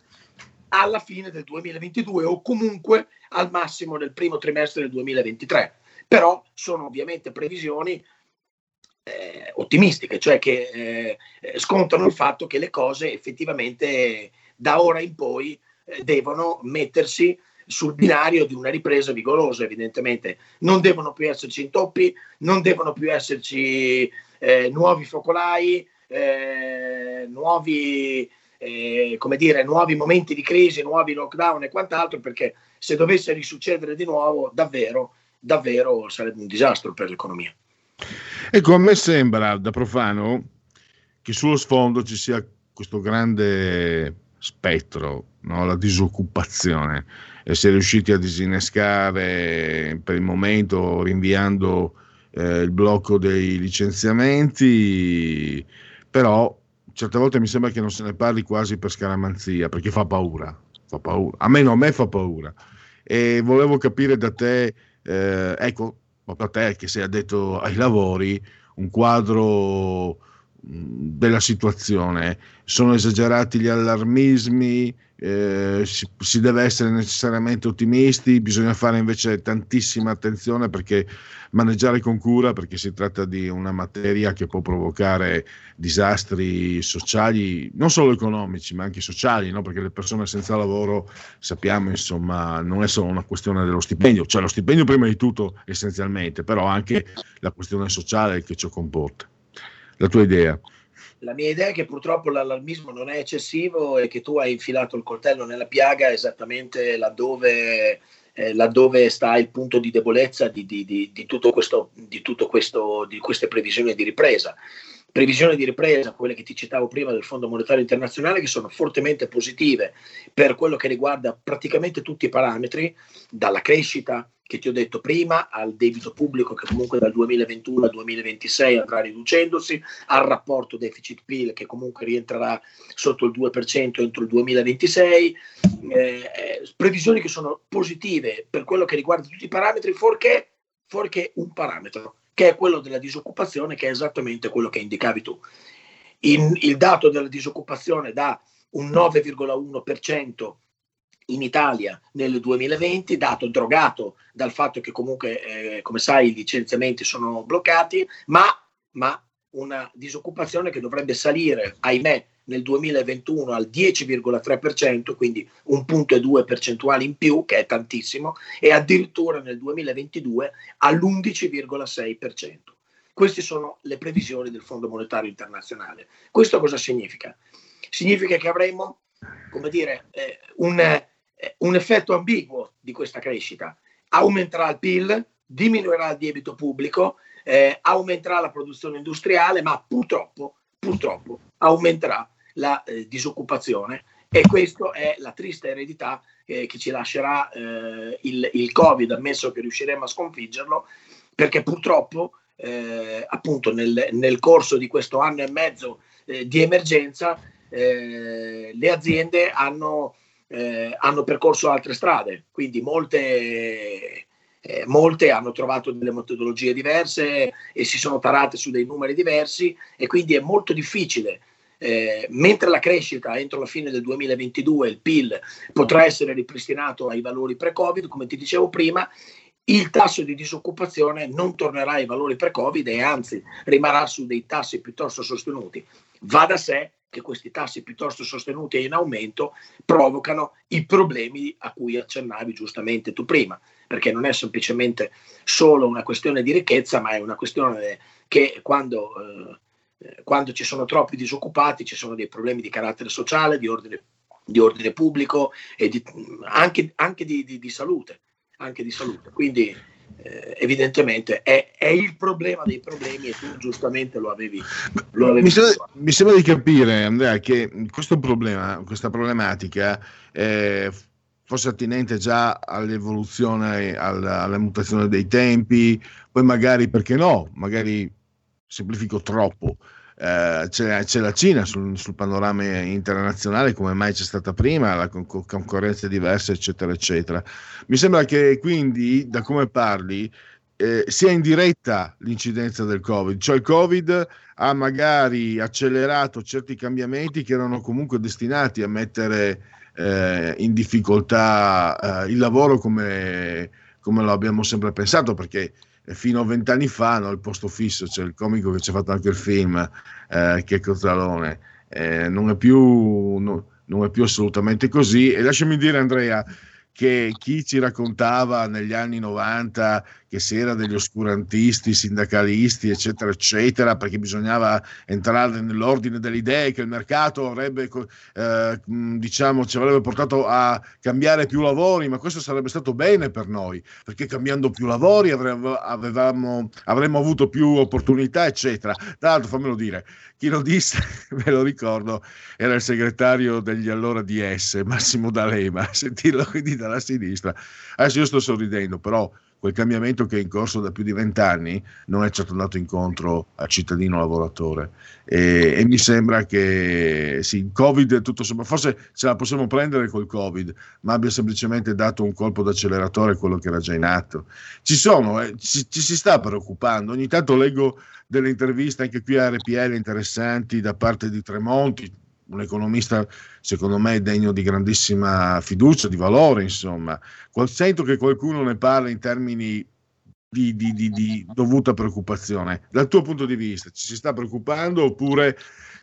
alla fine del 2022 o comunque al massimo nel primo trimestre del 2023. Però sono ovviamente previsioni eh, ottimistiche, cioè che eh, scontano il fatto che le cose effettivamente da ora in poi eh, devono mettersi sul binario di una ripresa vigorosa, evidentemente. Non devono più esserci intoppi, non devono più esserci eh, nuovi focolai, eh, nuovi, eh, come dire, nuovi momenti di crisi, nuovi lockdown e quant'altro, perché se dovesse risuccedere di nuovo, davvero, davvero sarebbe un disastro per l'economia. Ecco, a me sembra da profano che sullo sfondo ci sia questo grande spettro, no? la disoccupazione e è riusciti a disinnescare per il momento rinviando eh, il blocco dei licenziamenti, però certe volte mi sembra che non se ne parli quasi per scaramanzia, perché fa paura, fa paura. A me a me fa paura. E volevo capire da te, eh, ecco, proprio a te che sei addetto ai lavori, un quadro della situazione. Sono esagerati gli allarmismi, eh, si, si, deve essere necessariamente ottimisti, bisogna fare invece tantissima attenzione perché maneggiare con cura, perché si tratta di una materia che può provocare disastri sociali, non solo economici, ma anche sociali, no? perché le persone senza lavoro sappiamo, insomma, non è solo una questione dello stipendio, cioè lo stipendio prima di tutto essenzialmente, però anche la questione sociale che ciò comporta. La tua idea? La mia idea è che purtroppo l'allarmismo non è eccessivo e che tu hai infilato il coltello nella piaga esattamente laddove, eh, laddove sta il punto di debolezza di, di, di, di tutto questo, di, tutto questo, di queste previsioni di ripresa. Previsioni di ripresa, quelle che ti citavo prima del Fondo Monetario Internazionale, che sono fortemente positive per quello che riguarda praticamente tutti i parametri, dalla crescita che ti ho detto prima, al debito pubblico che comunque dal 2021 al 2026 andrà riducendosi, al rapporto deficit-PIL che comunque rientrerà sotto il 2% entro il 2026, eh, previsioni che sono positive per quello che riguarda tutti i parametri, fuorché, fuorché un parametro, che è quello della disoccupazione, che è esattamente quello che indicavi tu. In, il dato della disoccupazione da un 9,1% in Italia nel 2020, dato drogato dal fatto che comunque, eh, come sai, i licenziamenti sono bloccati, ma, ma, una disoccupazione che dovrebbe salire, ahimè, nel 2021 al 10,3%, quindi un punto e due percentuali in più, che è tantissimo, e addirittura nel 2022 all'11,6%. Queste sono le previsioni del Fondo Monetario Internazionale. Questo cosa significa? Significa che avremo, come dire, eh, un, un effetto ambiguo di questa crescita. Aumenterà il PIL, diminuirà il debito pubblico, eh, aumenterà la produzione industriale, ma purtroppo, purtroppo aumenterà la eh, disoccupazione e questa è la triste eredità eh, che ci lascerà eh, il, il, Covid, ammesso che riusciremo a sconfiggerlo, perché purtroppo eh, appunto nel, nel, corso di questo anno e mezzo eh, di emergenza le aziende hanno eh, hanno percorso altre strade, quindi molte, eh, molte hanno trovato delle metodologie diverse e si sono tarate su dei numeri diversi e quindi è molto difficile. Eh, mentre la crescita entro la fine del 2022, il PIL potrà essere ripristinato ai valori pre-Covid, come ti dicevo prima, il tasso di disoccupazione non tornerà ai valori pre-Covid e anzi rimarrà su dei tassi piuttosto sostenuti. Va da sé che questi tassi piuttosto sostenuti e in aumento provocano i problemi a cui accennavi giustamente tu prima, perché non è semplicemente solo una questione di ricchezza, ma è una questione che quando, eh, quando ci sono troppi disoccupati ci sono dei problemi di carattere sociale, di ordine, di ordine pubblico e di, anche, anche di, di, salute. Anche di salute. Quindi eh, evidentemente è, è, il problema dei problemi e tu giustamente lo avevi, lo avevi mi, sembra, mi, sembra, di capire Andrea che questo problema questa problematica eh, fosse attinente già all'evoluzione alla, alla mutazione dei tempi poi magari perché no? Magari semplifico troppo eh, c'è, c'è, la Cina sul, sul, panorama internazionale come mai c'è stata prima, la con, con concorrenze diverse, eccetera, eccetera. Mi sembra che quindi, da come parli, eh, sia in diretta l'incidenza del Covid, cioè il Covid ha magari accelerato certi cambiamenti che erano comunque destinati a mettere eh, in difficoltà eh, il lavoro come, come lo abbiamo sempre pensato, perché fino a vent'anni fa no, il posto fisso, c'è cioè il comico che ci ha fatto anche il film, eh, che è Cozzalone, eh, non, è più, no, non è più assolutamente così. E lasciami dire Andrea, che chi ci raccontava negli anni 90 che si era degli oscurantisti, sindacalisti, eccetera, eccetera, perché bisognava entrare nell'ordine delle idee che il mercato avrebbe, eh, diciamo, ci avrebbe portato a cambiare più lavori, ma questo sarebbe stato bene per noi, perché cambiando più lavori avremmo, avevamo, avremmo avuto più opportunità, eccetera. Tra l'altro, fammelo dire, chi lo disse, ve lo ricordo, era il segretario degli allora DS, Massimo D'Alema, sentirlo quindi dalla sinistra. Adesso io sto sorridendo, però quel cambiamento che è in corso da più di vent'anni non è certo andato incontro al cittadino lavoratore e, e mi sembra che sì, il Covid tutto sommato, forse ce la possiamo prendere col Covid, ma abbia semplicemente dato un colpo d'acceleratore a quello che era già in atto. Ci sono, eh, ci, ci si sta preoccupando, ogni tanto leggo delle interviste anche qui a RPL interessanti da parte di Tremonti, un economista secondo me degno di grandissima fiducia, di valore, insomma. Sento che qualcuno ne parla in termini di, di, di, di, dovuta preoccupazione. Dal tuo punto di vista, ci si sta preoccupando oppure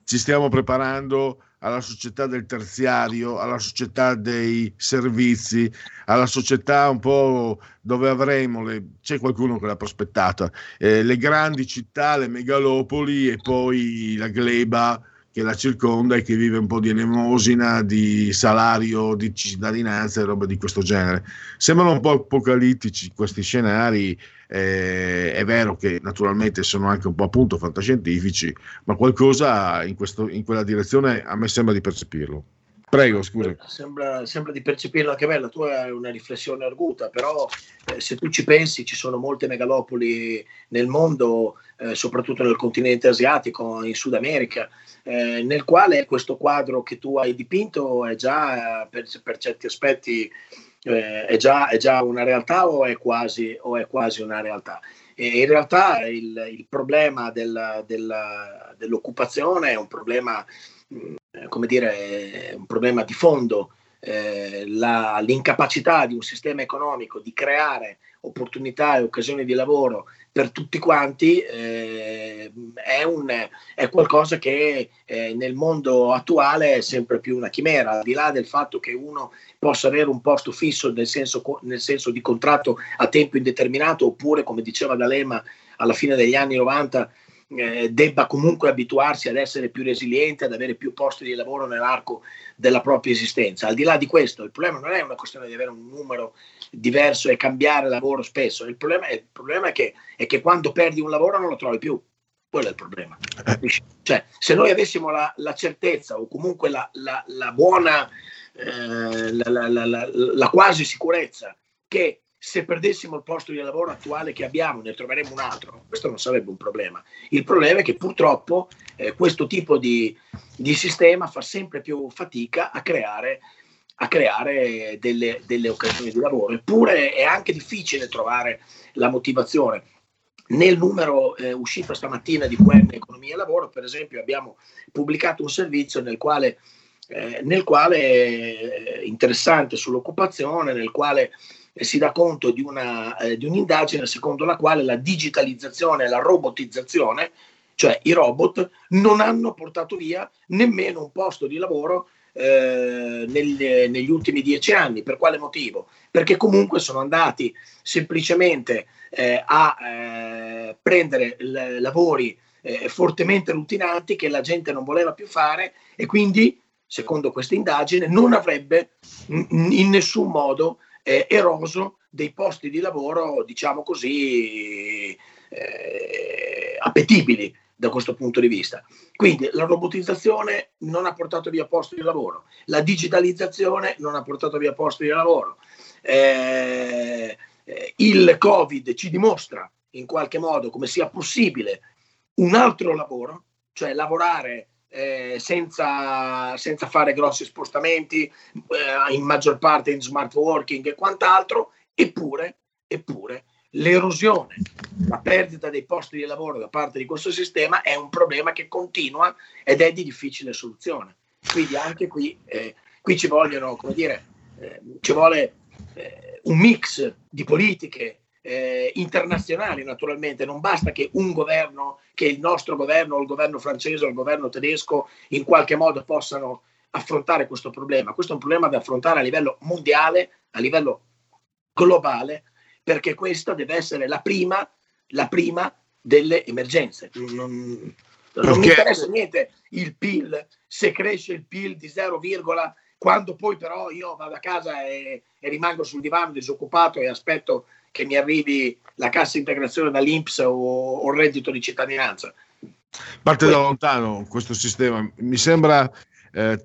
ci stiamo preparando alla società del terziario, alla società dei servizi, alla società un po' dove avremo, le, c'è qualcuno che l'ha prospettata, eh, le grandi città, le megalopoli e poi la gleba che la circonda e che vive un po' di elemosina, di salario, di cittadinanza e roba di questo genere. Sembrano un po' apocalittici questi scenari, eh, è vero che naturalmente sono anche un po' appunto fantascientifici, ma qualcosa in, questo, in quella direzione a me sembra di percepirlo. Prego, scusa. Sembra, sembra, di percepirlo anche me, la tua è una riflessione arguta, però eh, se tu ci pensi ci sono molte megalopoli nel mondo, eh, soprattutto nel continente asiatico, in Sud America, eh, nel quale questo quadro che tu hai dipinto è già per, per certi aspetti eh, è già, è, già, una realtà o è quasi, o è quasi una realtà. E in realtà il, il problema del, del, dell'occupazione è un problema come dire, un problema di fondo, eh, la, l'incapacità di un sistema economico di creare opportunità e occasioni di lavoro per tutti quanti eh, è, un, è, qualcosa che eh, nel mondo attuale è sempre più una chimera, al di là del fatto che uno possa avere un posto fisso nel senso, nel senso di contratto a tempo indeterminato oppure, come diceva D'Alema alla fine degli anni 90, eh, debba comunque abituarsi ad essere più resiliente, ad avere più posti di lavoro nell'arco della propria esistenza. Al di là di questo, il problema non è una questione di avere un numero diverso e cambiare lavoro spesso, il problema, è, il problema è, che, è che quando perdi un lavoro non lo trovi più. Quello è il problema. Cioè, se noi avessimo la, la certezza o comunque la, la, la buona, eh, la quasi sicurezza che se perdessimo il posto di lavoro attuale che abbiamo, ne troveremo un altro, questo non sarebbe un problema. Il problema è che purtroppo eh, questo tipo di, di, sistema fa sempre più fatica a creare, a creare delle, delle, occasioni di lavoro, eppure è anche difficile trovare la motivazione. Nel numero eh, uscito stamattina di QM Economia e Lavoro, per esempio, abbiamo pubblicato un servizio nel quale, eh, nel quale eh, interessante sull'occupazione, nel quale si dà conto di, una, eh, di un'indagine secondo la quale la digitalizzazione la robotizzazione, cioè i robot, non hanno portato via nemmeno un posto di lavoro eh, negli, negli, ultimi dieci anni. Per quale motivo? Perché comunque sono andati semplicemente eh, a eh, prendere l- lavori eh, fortemente routinanti che la gente non voleva più fare e quindi, secondo questa indagine, non avrebbe in nessun modo eh, eroso dei posti di lavoro, diciamo così, eh, appetibili da questo punto di vista. Quindi la robotizzazione non ha portato via posti di lavoro, la digitalizzazione non ha portato via posti di lavoro, eh, eh, il Covid ci dimostra in qualche modo come sia possibile un altro lavoro, cioè lavorare eh, senza, senza, fare grossi spostamenti, eh, in maggior parte in smart working e quant'altro, eppure, eppure l'erosione, la perdita dei posti di lavoro da parte di questo sistema è un problema che continua ed è di difficile soluzione. Quindi anche qui, eh, qui ci vogliono, come dire, eh, ci vuole eh, un mix di politiche eh, internazionali naturalmente, non basta che un governo, che il nostro governo o il governo francese o il governo tedesco in qualche modo possano affrontare questo problema. Questo è un problema da affrontare a livello mondiale, a livello globale, perché questa deve essere la prima, la prima delle emergenze. Non, non mi interessa niente il PIL, se cresce il PIL di 0, quando poi però io vado a casa e, e rimango sul divano disoccupato e aspetto che mi arrivi la cassa integrazione dall'Inps o, o il reddito di cittadinanza. Parte da lontano questo sistema, mi sembra eh,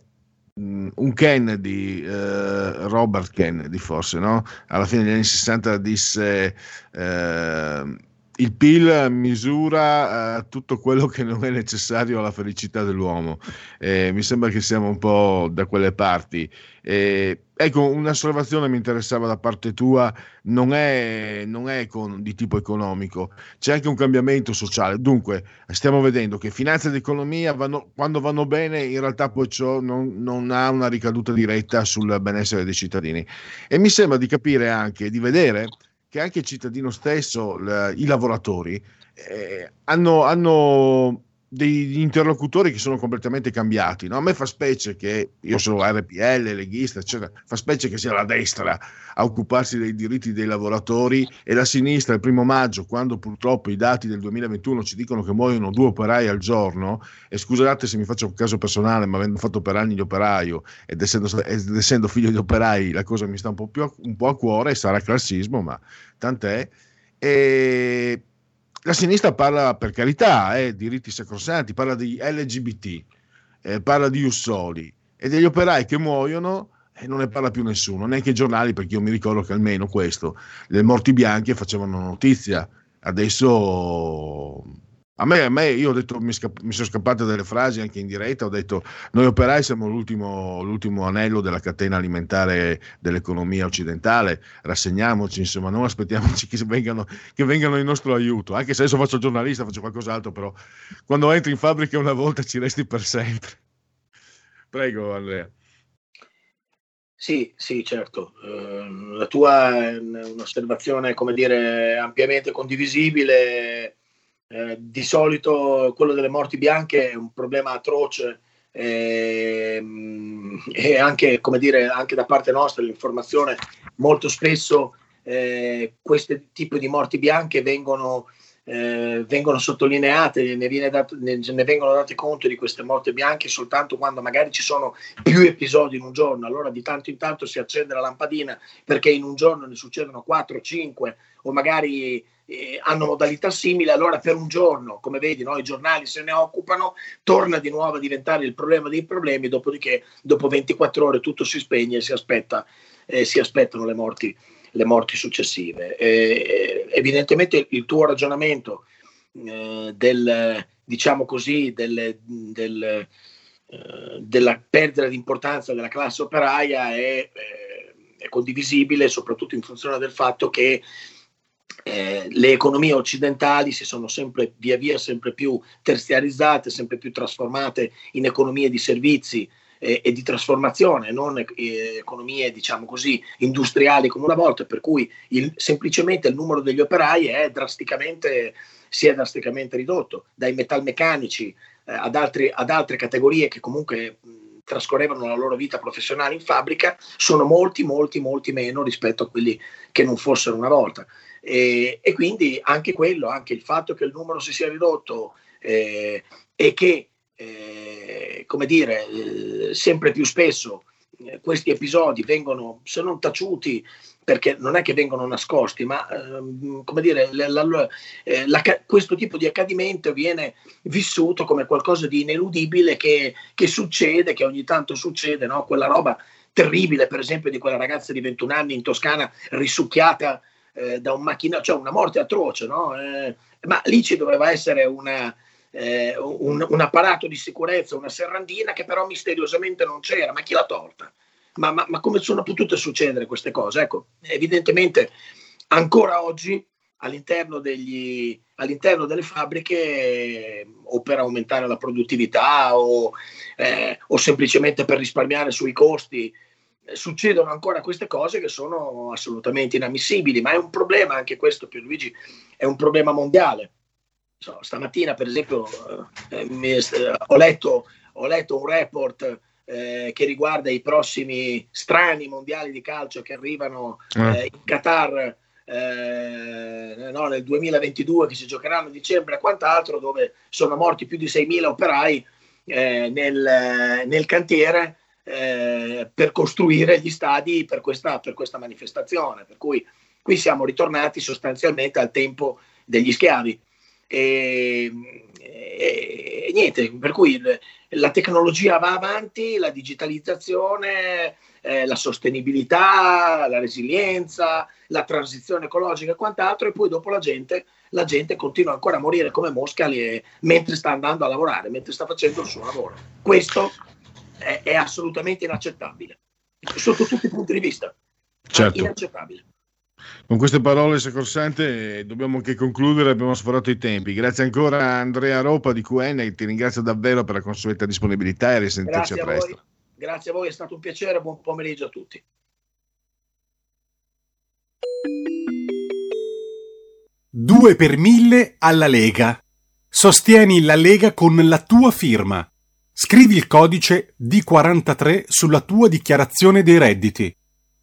un Kennedy, eh, Robert Kennedy forse, no? alla fine degli anni 60 disse eh, il PIL misura uh, tutto quello che non è necessario alla felicità dell'uomo. Eh, mi sembra che siamo un po' da quelle parti. Eh, ecco, un'osservazione mi interessava da parte tua, non è, non è con, di tipo economico, c'è anche un cambiamento sociale. Dunque, stiamo vedendo che finanza ed economia, vanno, quando vanno bene, in realtà poi ciò non, non ha una ricaduta diretta sul benessere dei cittadini. E mi sembra di capire anche, di vedere che anche il cittadino stesso, l- i lavoratori, eh, hanno, hanno, degli interlocutori che sono completamente cambiati. No? A me fa specie che, io sono RPL, leghista, eccetera, fa specie che sia la destra a occuparsi dei diritti dei lavoratori e la sinistra il primo maggio, quando purtroppo i dati del 2021 ci dicono che muoiono due operai al giorno, e scusate se mi faccio un caso personale, ma avendo fatto per anni di operaio ed essendo, ed essendo figlio di operai, la cosa mi sta un po, più un po' a cuore, sarà classismo, ma tant'è. E la sinistra parla, per carità, eh, diritti sacrosanti, parla di LGBT, eh, parla di Ussoli e degli operai che muoiono e non ne parla più nessuno, neanche i giornali, perché io mi ricordo che almeno questo, le morti bianche facevano notizia. Adesso a me, a me, io ho detto, mi, sca- mi, sono scappate delle frasi anche in diretta, ho detto noi operai siamo l'ultimo, l'ultimo, anello della catena alimentare dell'economia occidentale, rassegniamoci, insomma, non aspettiamoci che vengano, che vengano in nostro aiuto, anche se adesso faccio giornalista, faccio qualcos'altro, però quando entri in fabbrica una volta ci resti per sempre. Prego Andrea. Sì, sì, certo. Uh, la tua è un'osservazione, come dire, ampiamente condivisibile eh, di solito quello delle morti bianche è un problema atroce eh, e anche, come dire, anche da parte nostra l'informazione molto spesso eh, questi tipi di morti bianche vengono, eh, vengono sottolineate, ne, dato, ne, ne, vengono date conto di queste morti bianche soltanto quando magari ci sono più episodi in un giorno, allora di tanto in tanto si accende la lampadina perché in un giorno ne succedono 4, 5 o magari eh, hanno modalità simili, allora per un giorno, come vedi, no, i giornali se ne occupano, torna di nuovo a diventare il problema dei problemi, dopodiché dopo 24 ore tutto si spegne e si, aspetta, eh, si aspettano le morti, le morti successive. Eh, evidentemente il tuo ragionamento eh, del, diciamo così, del, del, eh, della perdita di importanza della classe operaia è, eh, è condivisibile, soprattutto in funzione del fatto che eh, le economie occidentali si sono sempre via via sempre più terziarizzate, sempre più trasformate in economie di servizi eh, e di trasformazione, non eh, economie diciamo così industriali come una volta, per cui il, semplicemente il numero degli operai è drasticamente, si è drasticamente ridotto, dai metalmeccanici eh, ad, altri, ad altre categorie che comunque trascorrevano la loro vita professionale in fabbrica sono molti, molti, molti meno rispetto a quelli che non fossero una volta. E, e, quindi anche quello, anche il fatto che il numero si sia ridotto eh, e che, eh, come dire, eh, sempre più spesso eh, questi episodi vengono, se non taciuti, perché non è che vengono nascosti, ma ehm, come dire, la, la, eh, la, questo tipo di accadimento viene vissuto come qualcosa di ineludibile che, che succede, che ogni tanto succede, no? quella roba terribile, per esempio, di quella ragazza di 21 anni in Toscana risucchiata eh, da un macchinario, cioè una morte atroce, no? Eh, ma lì ci doveva essere una, eh, un, un, apparato di sicurezza, una serrandina che però misteriosamente non c'era, ma chi l'ha tolta? Ma, ma, ma come sono potute succedere queste cose? Ecco, evidentemente ancora oggi all'interno, degli, all'interno delle fabbriche o per aumentare la produttività o, eh, o semplicemente per risparmiare sui costi eh, succedono ancora queste cose che sono assolutamente inammissibili, ma è un problema anche questo, Pierluigi, è un problema mondiale. So, stamattina, per esempio, eh, mi, eh, ho, letto, ho, letto, un report eh, che riguarda i prossimi strani mondiali di calcio che arrivano eh, in Qatar eh, no, nel 2022 che si giocheranno a dicembre e quant'altro, dove sono morti più di 6.000 operai eh, nel, nel, cantiere eh, per costruire gli stadi per questa, per questa manifestazione. Per cui qui siamo ritornati sostanzialmente al tempo degli schiavi. E, e, e niente, per cui la tecnologia va avanti, la digitalizzazione, eh, la sostenibilità, la resilienza, la transizione ecologica e quant'altro, e poi dopo la gente, la gente continua ancora a morire come mosca le, mentre sta andando a lavorare, mentre sta facendo il suo lavoro. Questo è, è assolutamente inaccettabile, sotto tutti i punti di vista. Certo. Inaccettabile. Con queste parole sacrosante dobbiamo anche concludere, abbiamo sforato i tempi. Grazie ancora a Andrea Ropa di QN, ti ringrazio davvero per la consueta disponibilità e risentirci Grazie a presto. A Grazie a voi, è stato un piacere, buon pomeriggio a tutti. Due per mille alla Lega. Sostieni la Lega con la tua firma. Scrivi il codice D43 sulla tua dichiarazione dei redditi.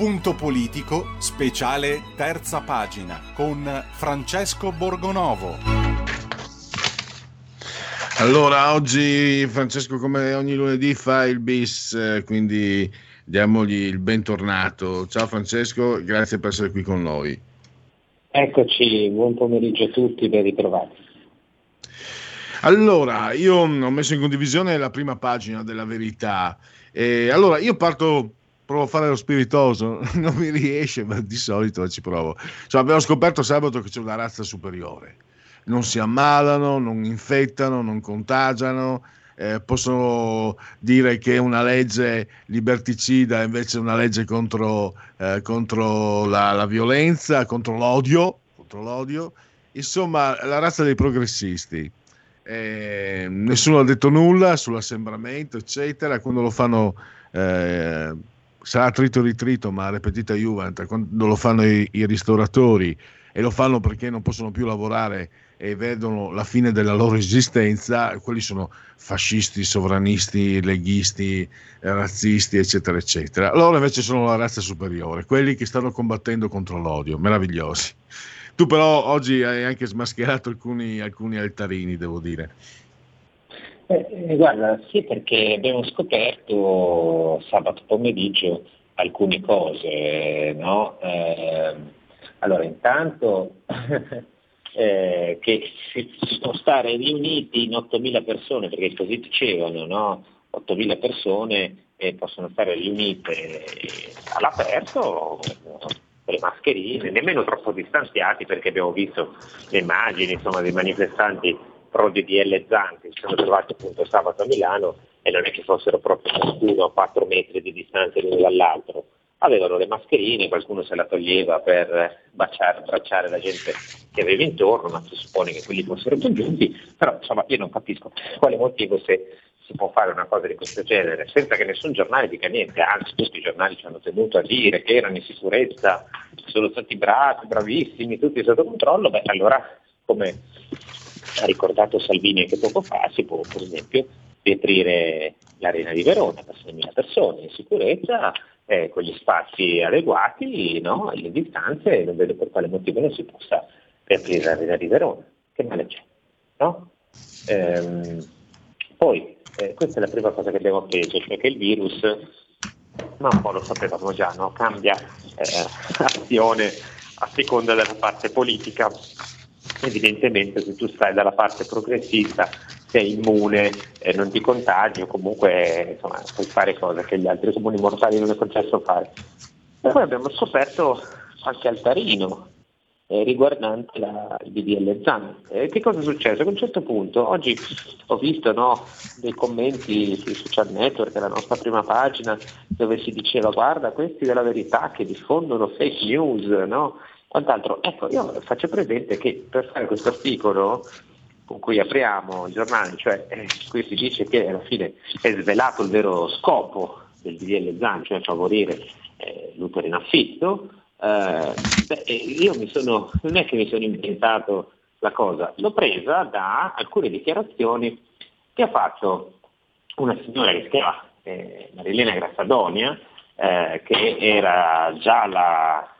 Punto politico, speciale terza pagina, con Francesco Borgonovo. Allora, oggi Francesco, come ogni lunedì, fa il bis, eh, quindi diamogli il bentornato. Ciao Francesco, grazie per essere qui con noi. Eccoci, buon pomeriggio a tutti, ben ritrovati. Allora, io ho messo in condivisione la prima pagina della verità. E allora, io parto, provo a fare lo spiritoso, non mi riesce, ma di solito ci provo. Cioè, abbiamo scoperto sabato che c'è una razza superiore. Non si ammalano, non infettano, non contagiano. Eh, possono dire che è una legge liberticida invece è una legge contro, eh, contro la, la, violenza, contro l'odio, contro l'odio. Insomma, la razza dei progressisti. Eh, nessuno ha detto nulla sull'assembramento, eccetera. Quando lo fanno, eh, sarà trito ritrito, ma repetita Juventus, quando lo fanno i, i, ristoratori e lo fanno perché non possono più lavorare e vedono la fine della loro esistenza, quelli sono fascisti, sovranisti, leghisti, razzisti, eccetera, eccetera. Loro invece sono la razza superiore, quelli che stanno combattendo contro l'odio, meravigliosi. Tu però oggi hai anche smascherato alcuni, alcuni altarini, devo dire. Eh, guarda, sì, perché abbiamo scoperto sabato pomeriggio alcune cose, no? Eh, allora, intanto eh, che si, può stare riuniti in 8.000 persone, perché così dicevano, no? 8.000 persone possono stare riunite all'aperto le mascherine, nemmeno troppo distanziati perché abbiamo visto le immagini insomma, dei manifestanti pro DDL Zanti, si sono trovati appunto sabato a Milano e non è che fossero proprio ciascuno a 4 metri di distanza l'uno dall'altro. Avevano le mascherine, qualcuno se la toglieva per baciare, abbracciare la gente che aveva intorno, ma si suppone che quelli fossero congiunti, però insomma io non capisco quale motivo se si può fare una cosa di questo genere senza che nessun giornale dica niente, anzi tutti i giornali ci hanno tenuto a dire che erano in sicurezza, sono stati bravi, bravissimi, tutti sotto controllo, beh allora come ha ricordato Salvini anche poco fa, si può per esempio riaprire l'arena di Verona per 6.000 persone in sicurezza, eh, con gli spazi adeguati, no? le distanze, non vedo per quale motivo non si possa riaprire l'arena di Verona. Che male c'è? No? Ehm, poi eh, questa è la prima cosa che abbiamo appreso, cioè che il virus, ma un po' lo sapevamo già, no? cambia eh, azione a seconda della parte politica. Evidentemente se tu stai dalla parte progressista sei immune, eh, non ti contagi o comunque insomma, puoi fare cose che gli altri comuni mortali non è concesso fare. E poi abbiamo scoperto qualche altarino eh, riguardante la, il DDL ZAN. Eh, che cosa è successo? A un certo punto, oggi ho visto no, dei commenti sui social network, la nostra prima pagina, dove si diceva guarda questi della verità che diffondono fake news, no? Quant'altro. Ecco, io faccio presente che per fare questo articolo con cui apriamo il giornale, cioè eh, qui si dice che alla fine è svelato il vero scopo del DDL ZAN, cioè favorire eh, l'utero in affitto, eh, beh, io sono, non è che mi sono inventato la cosa, l'ho presa da alcune dichiarazioni che ha fatto una signora che si chiama eh, Marilena Grassadonia, eh, che era già la,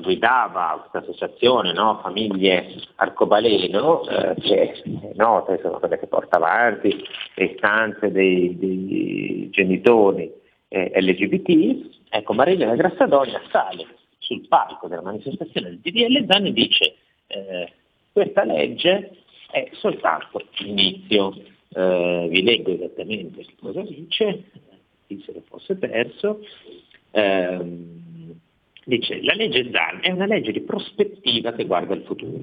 guidava questa associazione no? Famiglie Arcobaleno, eh, che è nota, sono quelle che porta avanti le istanze dei, dei genitori eh, LGBT, ecco Marilena Grassadonia sale sul palco della manifestazione del DDL Zan e dice eh, questa legge è soltanto l'inizio, eh, vi leggo esattamente cosa dice, se lo fosse perso, ehm, dice la legge Zan è una legge di prospettiva che guarda il futuro.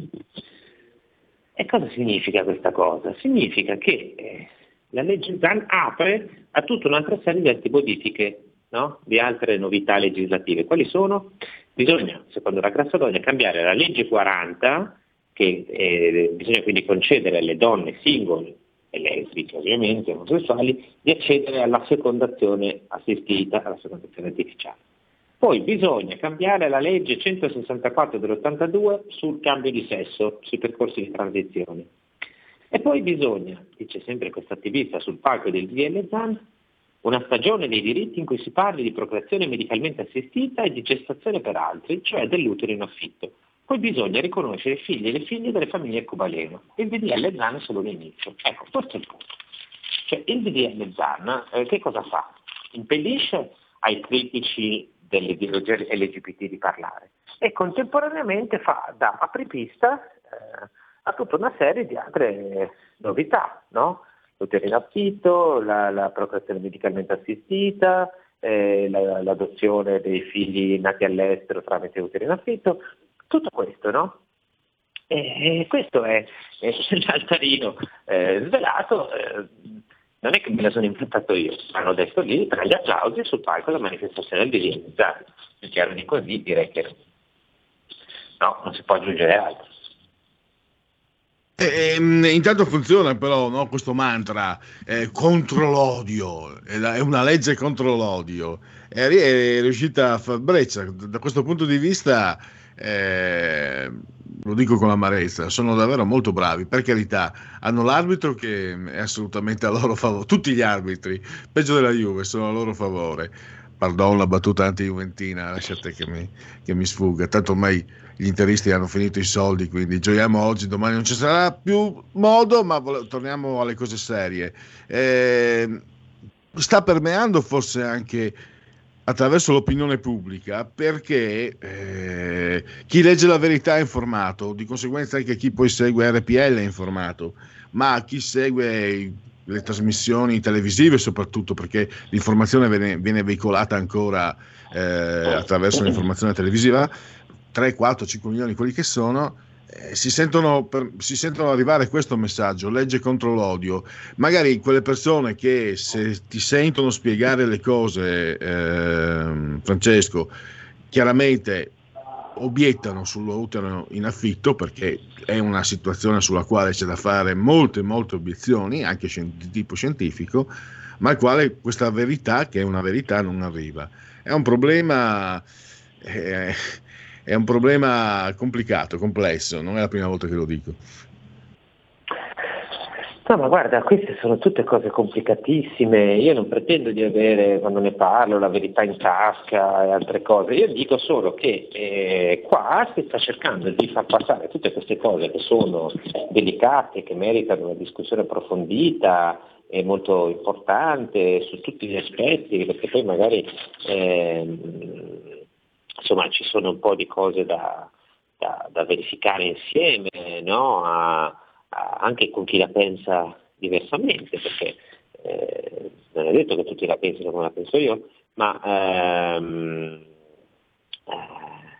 E cosa significa questa cosa? Significa che eh, la legge ZAN apre a tutta un'altra serie di altre modifiche, no? di altre novità legislative. Quali sono? Bisogna, secondo la Grassadonia, cambiare la legge 40, che eh, bisogna quindi concedere alle donne singole e lesbiche ovviamente, omosessuali, di accedere alla fecondazione assistita, alla fecondazione artificiale. Poi bisogna cambiare la legge 164 dell'82 sul cambio di sesso, sui percorsi di transizione. E poi bisogna, dice sempre questo attivista sul palco del DL Zan, una stagione dei diritti in cui si parli di procreazione medicalmente assistita e di gestazione per altri, cioè dell'utero in affitto. Poi bisogna riconoscere i figli e le figlie delle famiglie arcobaleno. Il DDL Zan è solo l'inizio. Ecco, questo è il punto. Cioè, il DDL Zan eh, che cosa fa? Impedisce ai critici delle ideologie LGBT di parlare e contemporaneamente fa da apripista eh, a tutta una serie di altre novità, no? l'utero in affitto, la, la procreazione medicalmente assistita, eh, la, l'adozione dei figli nati all'estero tramite utero in affitto, tutto questo, no? E questo è, è l'altarino eh, svelato, eh, non è che me la sono inventato io, hanno detto lì tra gli applausi sul palco della manifestazione di realizzare. Se chiaro di così direi che no, non si può aggiungere altro. Eh, ehm, intanto funziona però no, questo mantra eh, contro l'odio, è, la- una legge contro l'odio. E è riuscita a far breccia. Da questo punto di vista, eh, lo dico con amarezza, sono davvero molto bravi. Per carità, hanno l'arbitro che è assolutamente a loro favore. Tutti gli arbitri, peggio della Juve, sono a loro favore. Pardon la battuta anti-juventina, lasciate che mi, che mi sfugga. Tanto ormai gli interisti hanno finito i soldi, quindi gioiamo oggi, domani non ci sarà più modo, ma vole- torniamo alle cose serie. Eh, sta permeando forse anche attraverso l'opinione pubblica perché eh, chi legge la verità è informato, di conseguenza anche chi poi segue RPL è informato, ma chi segue le trasmissioni televisive soprattutto perché l'informazione viene, viene veicolata ancora eh, attraverso l'informazione televisiva 3, 4, 5 milioni, quelli che sono, eh, si, sentono per- si sentono arrivare questo messaggio, legge contro l'odio. Magari quelle persone che se ti sentono spiegare le cose, ehm, Francesco, chiaramente obiettano sull'utero in affitto perché è una situazione sulla quale c'è da fare molte, molte obiezioni, anche di tipo scientifico, ma al quale questa verità, che è una verità, non arriva. È un problema... eh, è un problema complicato, complesso, non è la prima volta che lo dico. No, ma guarda, queste sono tutte cose complicatissime. Io non pretendo di avere, quando ne parlo, la verità in tasca e altre cose. Io dico solo che eh, qua si sta cercando di far passare tutte queste cose che sono delicate, che meritano una discussione approfondita e molto importante su tutti gli aspetti, perché poi magari ehm, insomma ci sono un po' di cose da, da- da verificare insieme, no? A- a- anche con chi la pensa diversamente, perché eh, non è detto che tutti la pensino come la penso io, ma ehm, eh,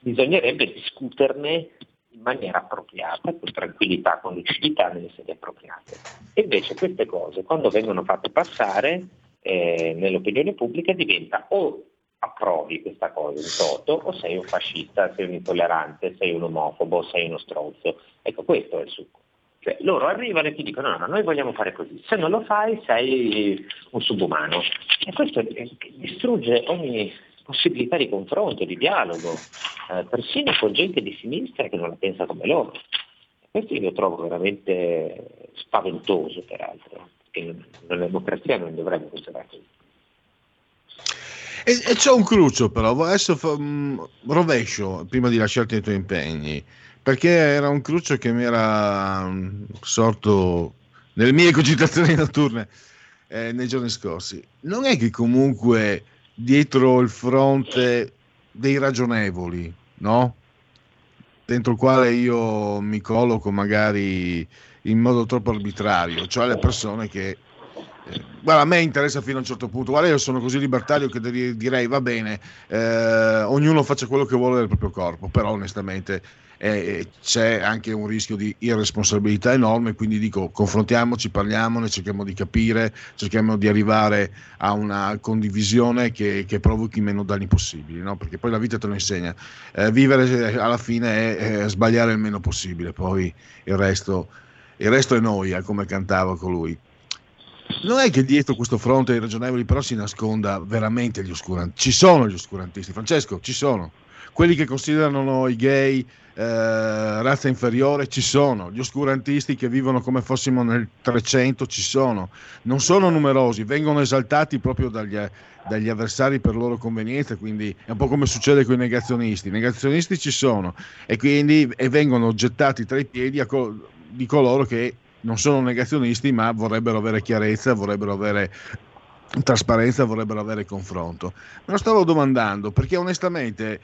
bisognerebbe discuterne in maniera appropriata, con tranquillità, con lucidità nelle sedi appropriate. E invece queste cose, quando vengono fatte passare eh, nell'opinione pubblica, diventa o approvi questa cosa in toto o sei un fascista, sei un intollerante, sei un omofobo, sei uno stronzo. Ecco, questo è il succo. Cioè, loro arrivano e ti dicono no, no, noi vogliamo fare così, se non lo fai sei un subumano. E questo eh, distrugge ogni possibilità di confronto, di dialogo, eh, persino con gente di sinistra che non la pensa come loro. Questo io lo trovo veramente spaventoso, peraltro, perché nella democrazia non dovrebbe funzionare così. E, e c'è un cruccio però, adesso fa- mm, rovescio prima di lasciarti i tuoi impegni, perché era un cruccio che mi era mm, sorto nelle mie cogitazioni notturne eh, nei giorni scorsi. Non è che comunque dietro il fronte dei ragionevoli, no? Dentro il quale io mi colloco magari in modo troppo arbitrario, cioè le persone che Guarda, a me interessa fino a un certo punto. Guarda, io sono così libertario che di- direi va bene, eh, ognuno faccia quello che vuole del proprio corpo, però onestamente eh, c'è anche un rischio di irresponsabilità enorme, quindi dico confrontiamoci, parliamone, cerchiamo di capire, cerchiamo di arrivare a una condivisione che, che provochi meno danni possibili, no? perché poi la vita te lo insegna. Eh, vivere eh, alla fine è, è sbagliare il meno possibile, poi il resto, il resto è noia, come cantava colui. Non è che dietro questo fronte irragionevoli però si nasconda veramente gli oscurantisti. Ci sono gli oscurantisti, Francesco, ci sono. Quelli che considerano i gay eh, razza inferiore ci sono, gli oscurantisti che vivono come fossimo nel 300 ci sono, non sono numerosi, vengono esaltati proprio dagli, dagli avversari per loro convenienza, quindi è un po' come succede con i negazionisti, i negazionisti ci sono e quindi e vengono gettati tra i piedi co- di coloro che non sono negazionisti ma vorrebbero avere chiarezza, vorrebbero avere trasparenza, vorrebbero avere confronto. Me lo stavo domandando perché onestamente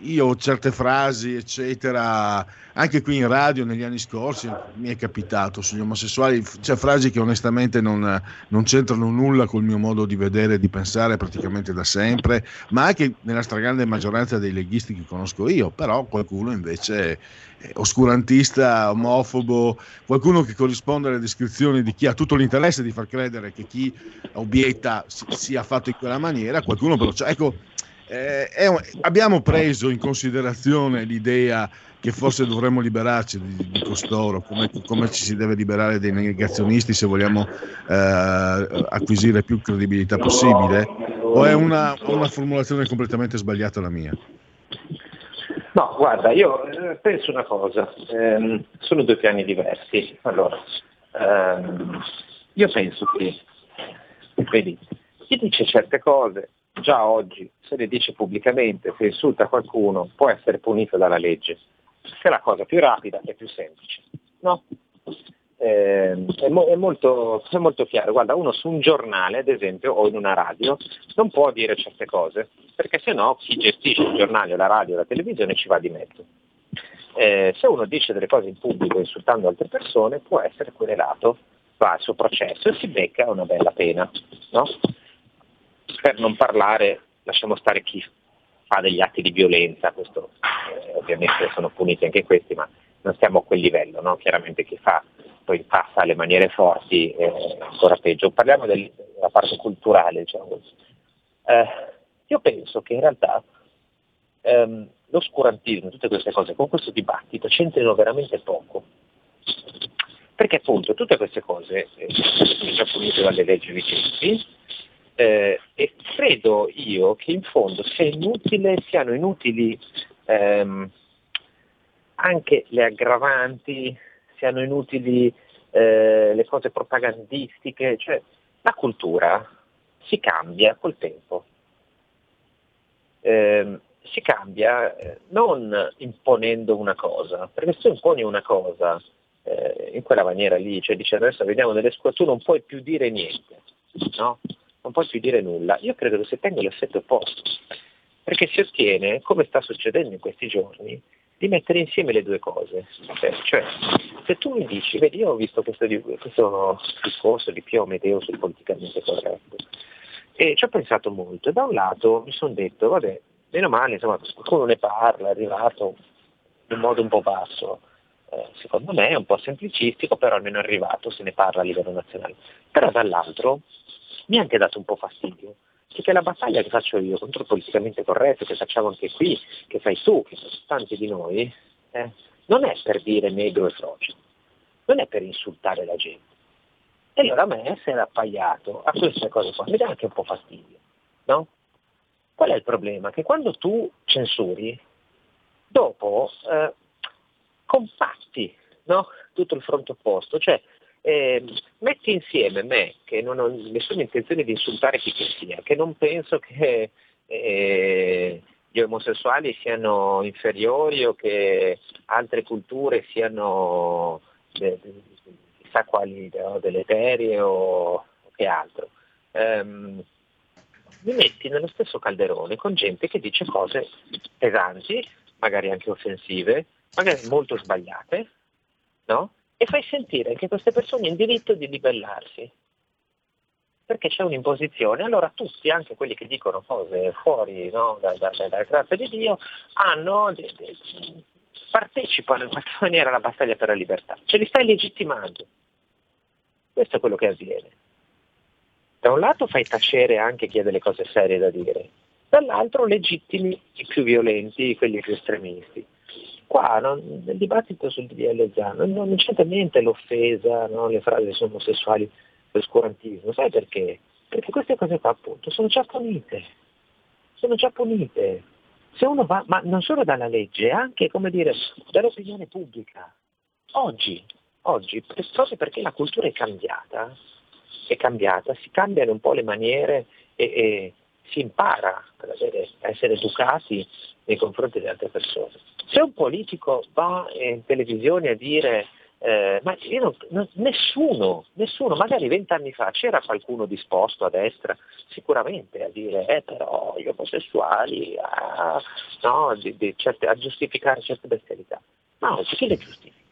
io certe frasi, eccetera, anche qui in radio negli anni scorsi mi è capitato sugli omosessuali, c'è frasi che onestamente non, non c'entrano nulla col mio modo di vedere e di pensare praticamente da sempre, ma anche nella stragrande maggioranza dei leghisti che conosco io, però qualcuno invece è oscurantista, omofobo, qualcuno che corrisponde alle descrizioni di chi ha tutto l'interesse di far credere che chi obietta sia fatto in quella maniera, qualcuno però, cioè, ecco, eh, un, abbiamo preso in considerazione l'idea che forse dovremmo liberarci di, di costoro, come, come, ci si deve liberare dei negazionisti se vogliamo eh, acquisire più credibilità possibile, o è una, una formulazione completamente sbagliata la mia? No, guarda, io eh, penso una cosa, ehm, sono due piani diversi. Allora, ehm, io penso che, vedi, chi dice certe cose già oggi se le dice pubblicamente, se insulta qualcuno, può essere punito dalla legge. Che è la cosa più rapida e più semplice. No? Eh, è, mo- è, molto, è, molto, chiaro. Guarda, uno su un giornale, ad esempio, o in una radio, non può dire certe cose, perché se no chi gestisce il giornale, la radio, la televisione ci va di mezzo. Eh, se uno dice delle cose in pubblico insultando altre persone, può essere querelato, va al suo processo e si becca una bella pena. No? Per non parlare, lasciamo stare chi fa degli atti di violenza, questo eh, ovviamente sono puniti anche questi, ma non stiamo a quel livello, no? chiaramente chi fa poi passa alle maniere forti è ancora peggio. Parliamo del, della parte culturale, diciamo eh, io penso che in realtà ehm, l'oscurantismo, tutte queste cose, con questo dibattito c'entrino veramente poco. Perché appunto tutte queste cose eh, sono già punite dalle leggi vigenti, eh, e credo io che in fondo sia inutile, siano inutili ehm, anche le aggravanti, siano inutili eh, le cose propagandistiche, cioè la cultura si cambia col tempo. Eh, si cambia eh, non imponendo una cosa, perché se tu imponi una cosa eh, in quella maniera lì, cioè dice adesso vediamo delle scuole, tu non puoi più dire niente, no? Non più dire nulla. Io credo che si tenga l'effetto opposto, perché si ottiene, come sta succedendo in questi giorni, di mettere insieme le due cose. Cioè, cioè se tu mi dici, vedi, io ho visto questo, questo discorso di Pio Medeo sul politicamente corretto e ci ho pensato molto da un lato mi sono detto, vabbè, meno male, insomma, qualcuno ne parla, è arrivato in modo un po' basso. Eh, secondo me è un po' semplicistico, però almeno è arrivato, se ne parla a livello nazionale. Però dall'altro mi ha anche dato un po' fastidio, perché la battaglia che faccio io contro il politicamente corretto, che facciamo anche qui, che fai tu, che sono tanti di noi, eh, non è per dire negro e frocio, non è per insultare la gente. E allora a me essere appaiato a queste cose qua mi dà anche un po' fastidio, no? Qual è il problema? Che quando tu censuri, dopo eh, compatti no? tutto il fronte opposto, cioè eh, metti insieme me, che non ho nessuna intenzione di insultare chi che sia, che non penso che eh, gli omosessuali siano inferiori o che altre culture siano de, chissà quali no, deleterie o che altro. Um, mi metti nello stesso calderone con gente che dice cose pesanti, magari anche offensive, magari molto sbagliate, no? E fai sentire anche queste persone in diritto di libellarsi. Perché c'è un'imposizione, allora tutti, anche quelli che dicono cose fuori no, da, da, da, dalla grazia di Dio, hanno, de, de, partecipano in qualche maniera alla battaglia per la libertà, ce li stai legittimando. Questo è quello che avviene. Da un lato fai tacere anche chi ha delle cose serie da dire, dall'altro legittimi i più violenti, quelli più estremisti qua non, nel dibattito sul DDL Zan non, non c'entra niente l'offesa, no? le frasi omosessuali, l'oscurantismo, sai perché? Perché queste cose qua appunto sono già punite, sono già punite. Se uno va, ma non solo dalla legge, anche come dire, dall'opinione pubblica. Oggi, oggi, proprio perché la cultura è cambiata, è cambiata, si cambiano un po' le maniere e, e si impara ad avere, a essere educati nei confronti delle altre persone. Se un politico va in televisione a dire eh, ma non, non, nessuno, nessuno, magari vent'anni fa c'era qualcuno disposto a destra sicuramente a dire eh però gli omosessuali a, no, di, di certe, a giustificare certe bestialità. Ma oggi chi le giustifica?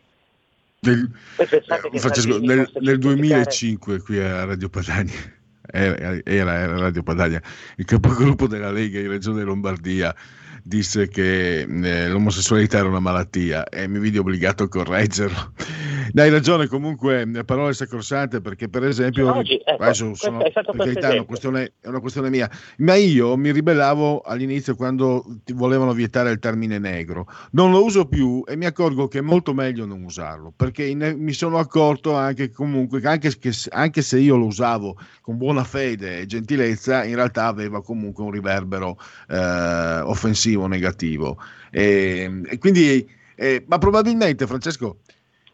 Nel, eh, Francesco, nel, nel 2005 qui a Radio Padania era, era Radio Padania, il capogruppo della Lega in Regione Lombardia disse che eh, l'omosessualità era una malattia e mi vidi obbligato a correggerlo. Hai ragione, comunque, parole sacrosante perché per esempio, oggi, ecco, adesso sono, per carità, è una, questione, è una questione mia, ma io mi ribellavo all'inizio quando ti volevano vietare il termine negro. Non lo uso più e mi accorgo che è molto meglio non usarlo perché in, mi sono accorto anche comunque che anche, che anche se io lo usavo con buona fede e gentilezza, in realtà aveva comunque un riverbero eh, offensivo positivo o negativo. E, e quindi, eh, ma probabilmente, Francesco,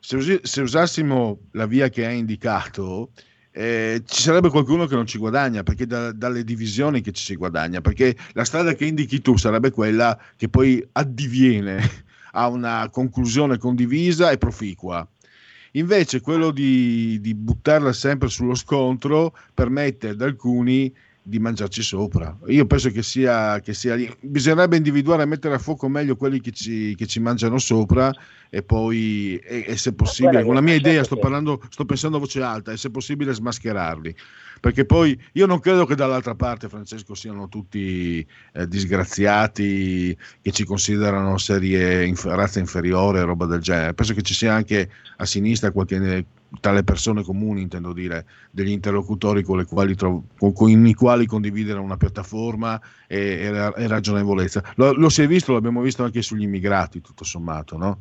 se, usi, se, usassimo la via che hai indicato, eh, ci sarebbe qualcuno che non ci guadagna, perché da, dalle divisioni che ci si guadagna, perché la strada che indichi tu sarebbe quella che poi addiviene a una conclusione condivisa e proficua. Invece quello di, di buttarla sempre sullo scontro permette ad alcuni di mangiarci sopra. Io penso che sia, che sia lì. Bisognerebbe individuare e mettere a fuoco meglio quelli che ci, che ci mangiano sopra e poi, e, e se possibile, con la mia idea, sto, parlando, sto pensando a voce alta, e se possibile smascherarli. Perché poi io non credo che dall'altra parte, Francesco, siano tutti eh, disgraziati che ci considerano serie inf- razza inferiore, roba del genere. Penso che ci sia anche a sinistra qualche tra le persone comuni, intendo dire, degli interlocutori con, tro- con i quali condividere una piattaforma e, e, e ragionevolezza. Lo, lo, si è visto, l'abbiamo visto anche sugli immigrati, tutto sommato, no?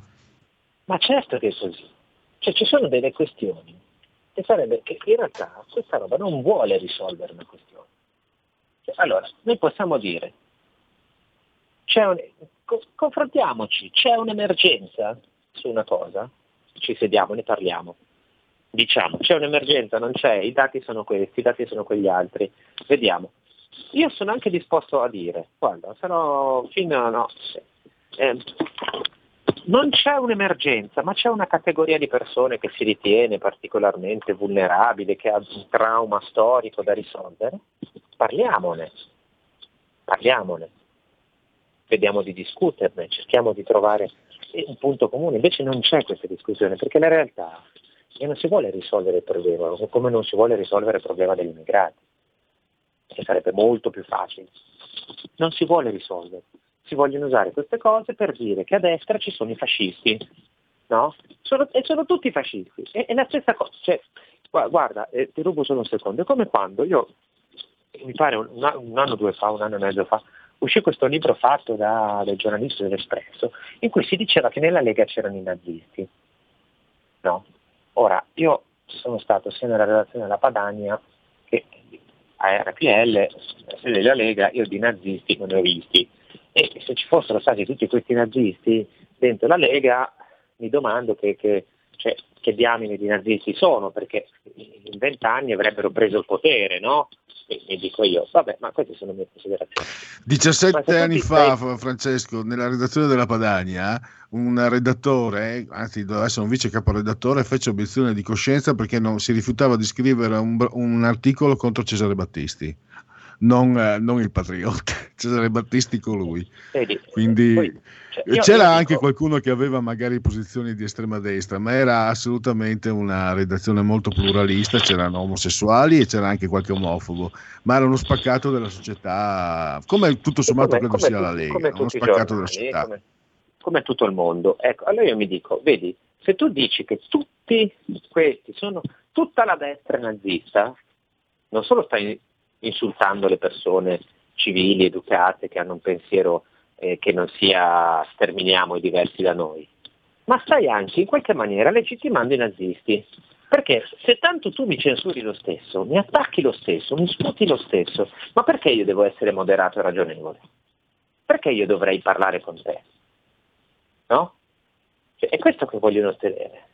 Ma certo che è così. Cioè, ci sono delle questioni che sarebbe che in realtà questa roba non vuole risolvere una questione. Cioè, allora, noi possiamo dire, un, co- confrontiamoci, c'è un'emergenza su una cosa, ci sediamo, ne parliamo diciamo, c'è un'emergenza, non c'è, i dati sono questi, i dati sono quegli altri, vediamo. Io sono anche disposto a dire, guarda, sarò fino a no, eh, non c'è un'emergenza, ma c'è una categoria di persone che si ritiene particolarmente vulnerabile, che ha un trauma storico da risolvere, parliamone, parliamone, vediamo di discuterne, cerchiamo di trovare un punto comune, invece non c'è questa discussione, perché la realtà e non si vuole risolvere il problema, come non si vuole risolvere il problema degli immigrati, che sarebbe molto più facile. Non si vuole risolvere, si vogliono usare queste cose per dire che a destra ci sono i fascisti, no? Sono, e sono tutti fascisti. E, è la stessa cosa, cioè, guarda, eh, ti rubo solo un secondo, è come quando io, mi pare un, un anno o due fa, un anno e mezzo fa, uscì questo libro fatto da, dai giornalisti dell'Espresso, in cui si diceva che nella Lega c'erano i nazisti. No? Ora, io sono stato sia nella relazione della Padania che a RPL, della Lega, io di nazisti non ne ho visti. E se ci fossero stati tutti questi nazisti dentro la Lega, mi domando che, che, cioè, che diamine di nazisti sono, perché in vent'anni avrebbero preso il potere, no? E, dico io, vabbè, ma queste sono le mie considerazioni. 17 anni fa, sei... Francesco, nella redazione della Padania, un redattore, anzi doveva essere un vice caporedattore, fece obiezione di coscienza perché non, si rifiutava di scrivere un, un articolo contro Cesare Battisti. Non, eh, non, il patriota, Cesare Battisti colui. Quindi poi, cioè, c'era io anche dico... qualcuno che aveva magari posizioni di estrema destra, ma era assolutamente una redazione molto pluralista, c'erano omosessuali e c'era anche qualche omofobo, ma era uno spaccato della società, come tutto sommato come, credo come sia tu, la Lega, uno spaccato della società. Come come tutto il mondo. Ecco, allora io mi dico, vedi, se tu dici che tutti questi sono tutta la destra nazista, non solo stai insultando le persone civili, educate, che hanno un pensiero eh, che non sia sterminiamo i diversi da noi, ma stai anche in qualche maniera legittimando i nazisti. Perché se tanto tu mi censuri lo stesso, mi attacchi lo stesso, mi sputi lo stesso, ma perché io devo essere moderato e ragionevole? Perché io dovrei parlare con te? No? Cioè, è questo che vogliono ottenere.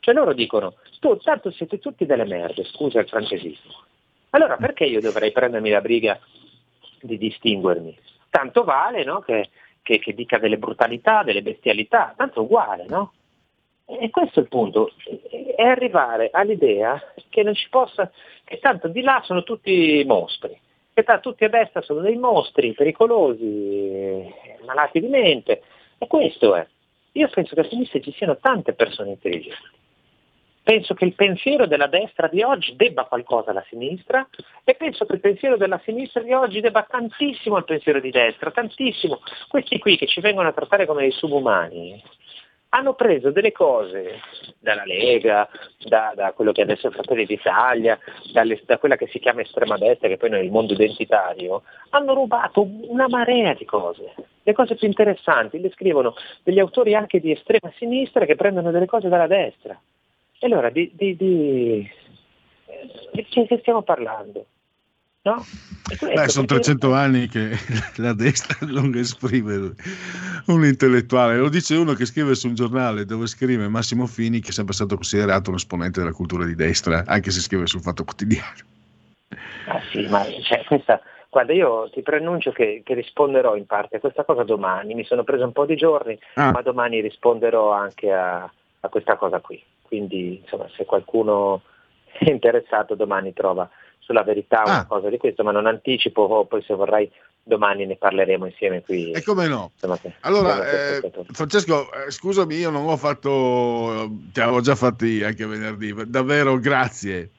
Cioè loro dicono, tu tanto siete tutti delle merde, scusa il francesismo. Allora perché io dovrei prendermi la briga di distinguermi? Tanto vale no? che, che, che dica delle brutalità, delle bestialità, tanto uguale, no? E questo è il punto, è arrivare all'idea che non ci possa, che tanto di là sono tutti mostri, che tanto tutti a destra sono dei mostri pericolosi, malati di mente. E questo è. Io penso che a sinistra ci siano tante persone intelligenti. Penso che il pensiero della destra di oggi debba qualcosa alla sinistra e penso che il pensiero della sinistra di oggi debba tantissimo al pensiero di destra, tantissimo. Questi qui che ci vengono a trattare come dei subumani, hanno preso delle cose dalla Lega, da, da quello che adesso è Fratelli d'Italia, dalle, da quella che si chiama estrema destra, che poi è il mondo identitario, hanno rubato una marea di cose. Le cose più interessanti le scrivono degli autori anche di estrema sinistra che prendono delle cose dalla destra. E allora di, di, di, di che stiamo parlando? No? Beh, sono 300 anni che la destra non esprime un intellettuale. Lo dice uno che scrive su un giornale dove scrive Massimo Fini, che è sempre stato considerato un esponente della cultura di destra, anche se scrive sul Fatto Quotidiano. Ah sì, ma cioè, questa, guarda, io ti preannuncio che, che, risponderò in parte a questa cosa domani. Mi sono preso un po' di giorni, ah. ma domani risponderò anche a, a questa cosa qui. Quindi, insomma, se qualcuno è interessato, domani trova sulla verità una ah. cosa di questo, ma non anticipo, oh, poi se vorrai domani ne parleremo insieme qui. E come no? allora, eh, Francesco, eh, scusami, io non ho fatto, ti avevo già fatti anche venerdì, davvero grazie.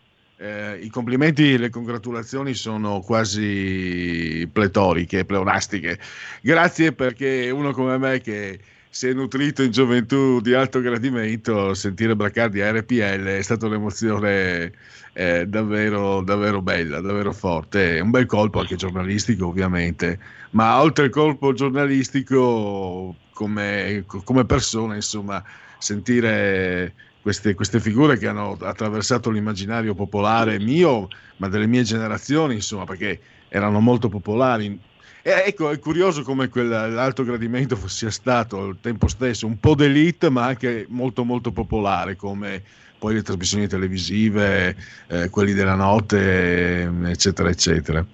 Eh, I complimenti e le congratulazioni sono quasi pletoriche, pleonastiche. Grazie perché uno come me che si è nutrito in gioventù di alto gradimento, sentire Bracardi a RPL è stata un'emozione eh, davvero, davvero bella, davvero forte. Un bel colpo anche giornalistico, ovviamente, ma oltre al colpo giornalistico, come, come persona, insomma, sentire queste, queste, figure che hanno attraversato l'immaginario popolare mio, ma delle mie generazioni, insomma, perché erano molto popolari e ecco, è curioso come quell'alto gradimento sia stato al tempo stesso un po' d'elite, ma anche molto molto popolare, come poi le trasmissioni televisive, eh, quelli della notte, eccetera, eccetera.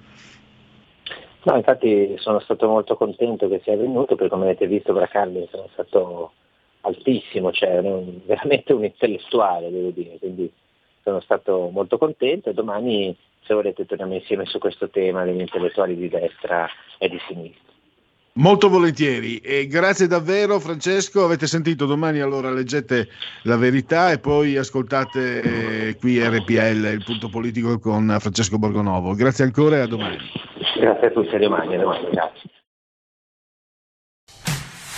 No, infatti sono stato molto contento che sia venuto, perché come avete visto Bracalli sono stato altissimo, cioè un, veramente un intellettuale, devo dire, quindi sono stato molto contento e domani se volete torniamo insieme su questo tema degli intellettuali di destra e di sinistra. Molto volentieri e grazie davvero Francesco, avete sentito domani allora leggete la verità e poi ascoltate eh, qui RPL, il punto politico con Francesco Borgonovo. Grazie ancora e a domani. Grazie a tutti, a domani, a domani grazie.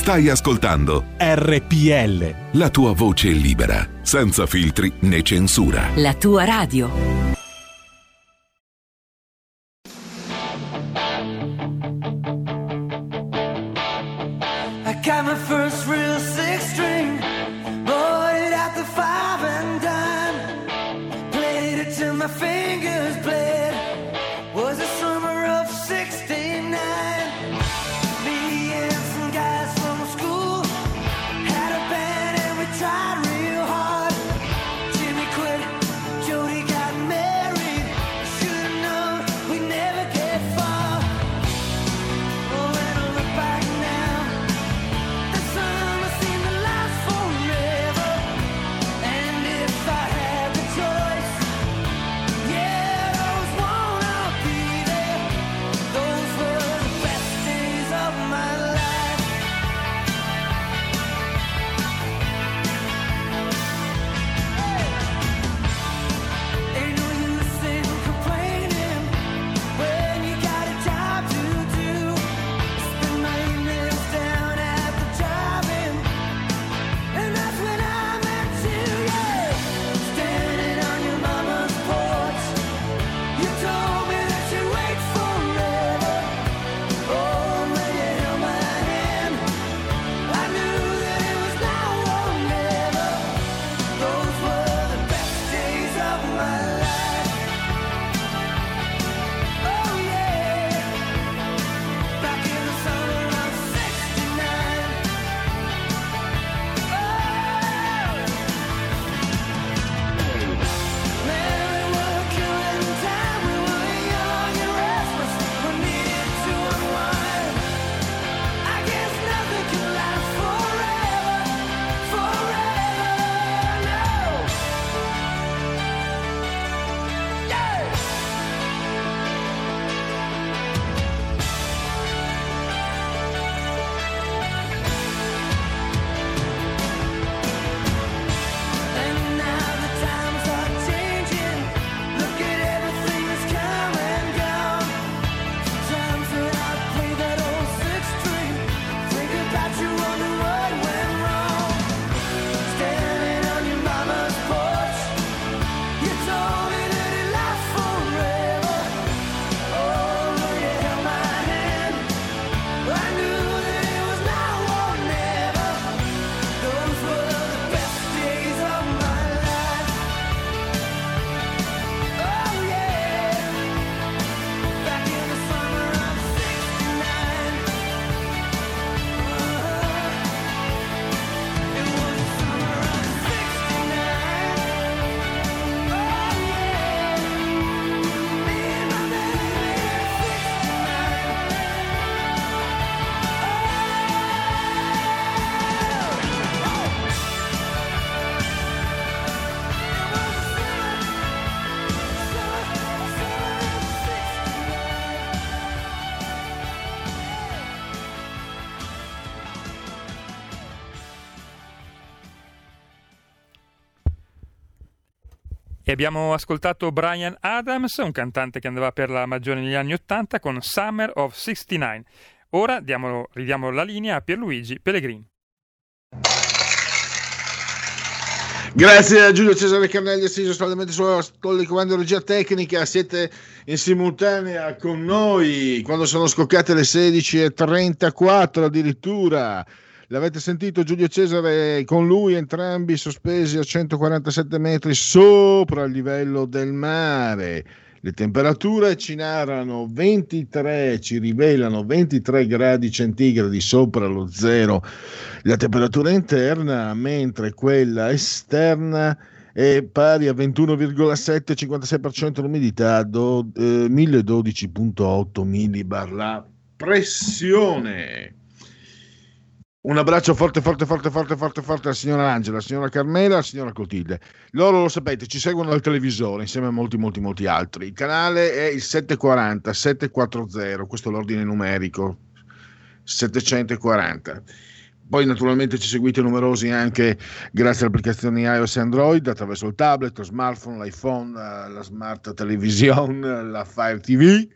Stai ascoltando RPL. La tua voce libera, senza filtri né censura. La tua radio. I got my first E abbiamo ascoltato Brian Adams, un cantante che andava per la maggiore negli anni 80 con Summer of 69. Ora diamo, ridiamo la linea a Pierluigi Pellegrini. Grazie a Giulio Cesare Carnelli, assiso solamente sulla comando regia tecnica, siete in simultanea con noi quando sono scoccate le 16.34 addirittura. L'avete sentito Giulio Cesare con lui entrambi sospesi a 147 metri sopra il livello del mare. Le temperature ci narrano 23, ci rivelano 23 gradi centigradi sopra lo zero la temperatura interna, mentre quella esterna è pari a 21,7, 56% l'umidità, do, eh, 1012,8 millibar la pressione. Un abbraccio forte, forte, forte, forte, forte, forte alla signora Angela, alla signora Carmela, alla signora Clotilde. Loro lo sapete, ci seguono al televisore insieme a molti, molti, molti altri. Il canale è il 740, 740, questo è l'ordine numerico, 740. Poi naturalmente ci seguite numerosi anche grazie alle applicazioni iOS e Android attraverso il tablet, lo smartphone, l'iPhone, la smart television, la Fire TV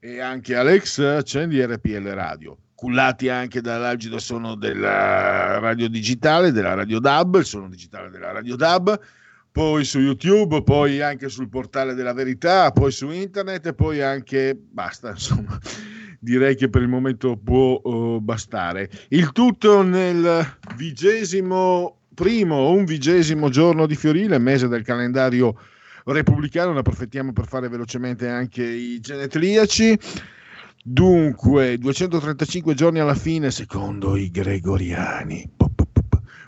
e anche Alex accendi RPL Radio cullati anche dall'algido suono della radio digitale, della radio DAB, il suono digitale della radio DAB, poi su YouTube, poi anche sul portale della verità, poi su internet e poi anche basta, insomma, direi che per il momento può uh, bastare. Il tutto nel vigesimo primo, un vigesimo giorno di Fiorile, mese del calendario repubblicano, ne approfittiamo per fare velocemente anche i genetriaci. Dunque, 235 giorni alla fine secondo i gregoriani.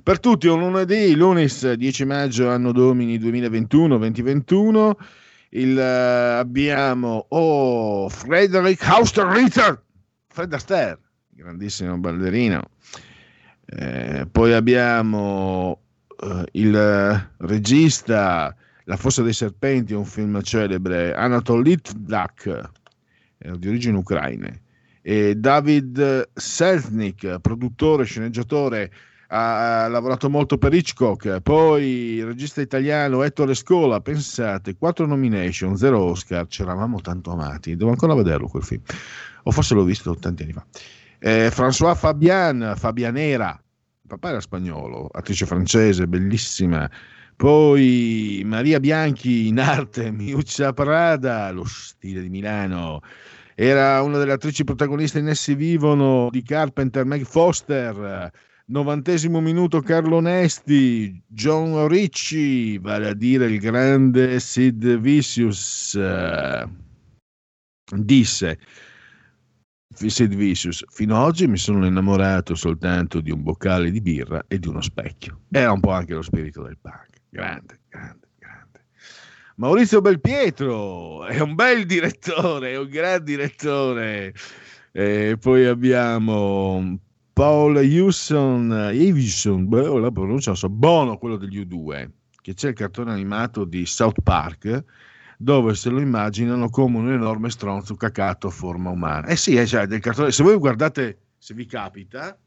Per tutti un lunedì, lunis 10 maggio, anno domini 2021-2021. Il, uh, abbiamo oh, Frederick Hausterritter, Fred Astaire, grandissimo ballerino. Eh, poi abbiamo uh, il uh, regista La fossa dei serpenti, un film celebre, Anatol Litvak, di origini ucraine. E David Selznick, produttore, sceneggiatore, ha, lavorato molto per Hitchcock. Poi il regista italiano Ettore Scola, pensate, quattro nomination, zero Oscar, ci eravamo tanto amati. Devo ancora vederlo quel film, o forse l'ho visto tanti anni fa. Eh, François Fabian, Fabianera, papà era spagnolo, attrice francese, bellissima. Poi Maria Bianchi in arte, Miuccia Prada, lo stile di Milano. Era una delle attrici protagoniste in Essi Vivono di Carpenter, Meg Foster. Novantesimo minuto Carlo Nesti, John Ricci, vale a dire il grande Sid Vicious, eh, disse Sid Vicious, fino ad oggi mi sono innamorato soltanto di un boccale di birra e di uno specchio. Era un po' anche lo spirito del punk, grande, grande, grande. Maurizio Belpietro è un bel direttore, è un gran direttore. E poi abbiamo Paul Hewson, Avison, beh, la pronuncia so, buono quello degli U2, che c'è il cartone animato di South Park, dove se lo immaginano come un enorme stronzo cacato a forma umana. Eh sì, eh, cioè, del cartone, se voi guardate, se vi capita,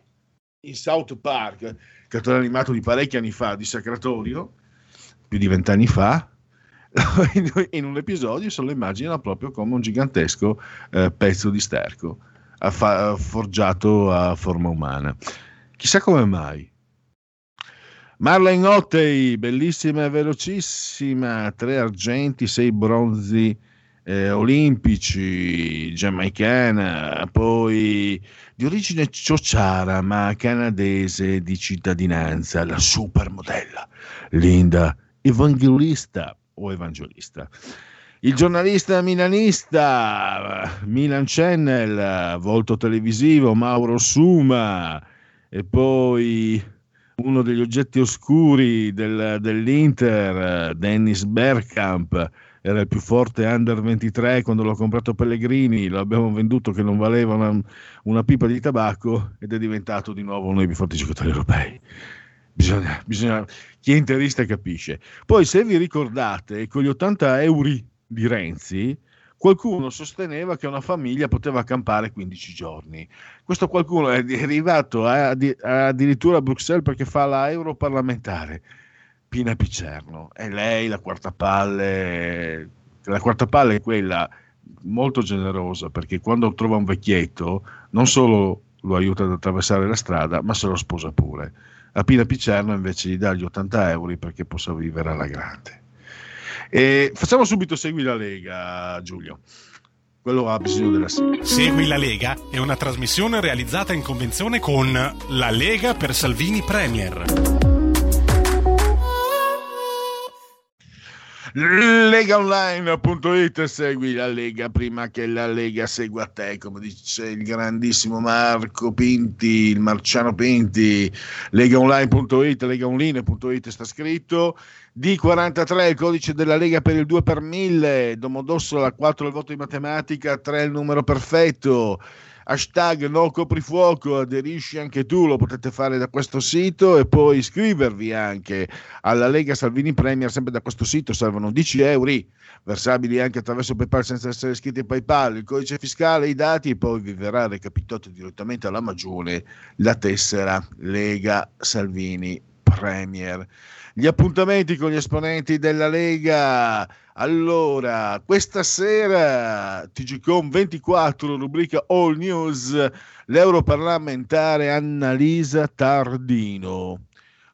in South Park, cartone animato di parecchi anni fa, di Sacratorio, più di vent'anni fa, in un episodio se lo immaginano proprio come un gigantesco eh, pezzo di sterco fa- forgiato a forma umana. Chissà come mai. Marlene Ottey, bellissima e velocissima, tre argenti, sei bronzi eh, olimpici, giamaicana, poi di origine ciociara ma canadese di cittadinanza, la supermodella Linda Evangelista o Evangelista. Il giornalista milanista Milan Channel, volto televisivo Mauro Suma e poi uno degli oggetti oscuri del, dell'Inter, Dennis Bergkamp, era il più forte under 23 quando l'ho comprato Pellegrini, lo abbiamo venduto che non valeva una, una pipa di tabacco ed è diventato di nuovo uno dei più forti giocatori europei. Bisogna, bisogna, chi è interista capisce. Poi se vi ricordate, con gli 80 euro di Renzi, qualcuno sosteneva che una famiglia poteva accampare 15 giorni. Questo qualcuno è arrivato a, addirittura a Bruxelles perché fa la europarlamentare. Pina Picerno. È lei la quarta palle. La quarta palle è quella molto generosa perché quando trova un vecchietto non solo lo aiuta ad attraversare la strada, ma se lo sposa pure. A Pina Picerno invece gli dà gli 80 euro perché possa vivere alla grande. E facciamo subito Segui la Lega, Giulio. Quello ha bisogno della sigla. Segui la Lega è una trasmissione realizzata in convenzione con La Lega per Salvini Premier. Legaonline.it segui la Lega prima che la Lega segua te, come dice il grandissimo Marco Pinti, il Marciano Pinti. Legaonline.it, legaonline.it sta scritto. D43 il codice della Lega per il 2 per 1000, Domodossola 4 il voto di matematica, 3 il numero perfetto. Hashtag no coprifuoco, aderisci anche tu, lo potete fare da questo sito e poi iscrivervi anche alla Lega Salvini Premier, sempre da questo sito, servono 10 euro, versabili anche attraverso PayPal senza essere iscritti a PayPal, il codice fiscale, i dati e poi vi verrà recapitato direttamente alla Magione la tessera Lega Salvini Premier. Gli appuntamenti con gli esponenti della Lega. Allora, questa sera TGCOM 24, rubrica All News, l'europarlamentare Annalisa Tardino.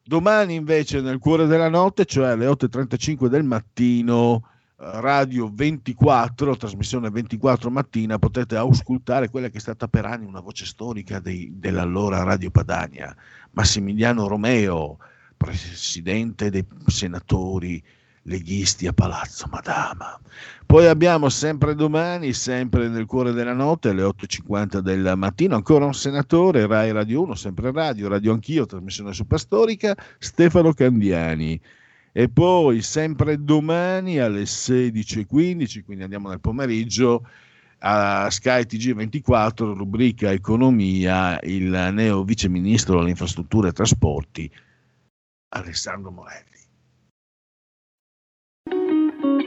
Domani invece nel cuore della notte, cioè alle 8.35 del mattino, Radio 24, trasmissione 24 mattina, potete auscultare quella che è stata per anni una voce storica dei, dell'allora Radio Padania, Massimiliano Romeo, presidente dei senatori leghisti a Palazzo Madama. Poi abbiamo sempre domani, sempre nel cuore della notte, alle 8.50 del mattino, ancora un senatore, Rai Radio 1, sempre Radio, Radio Anch'io, trasmissione superstorica, Stefano Candiani. E poi sempre domani alle 16.15, quindi andiamo nel pomeriggio, a Sky TG24, rubrica Economia, il neo viceministro delle infrastrutture e trasporti, Alessandro Morelli.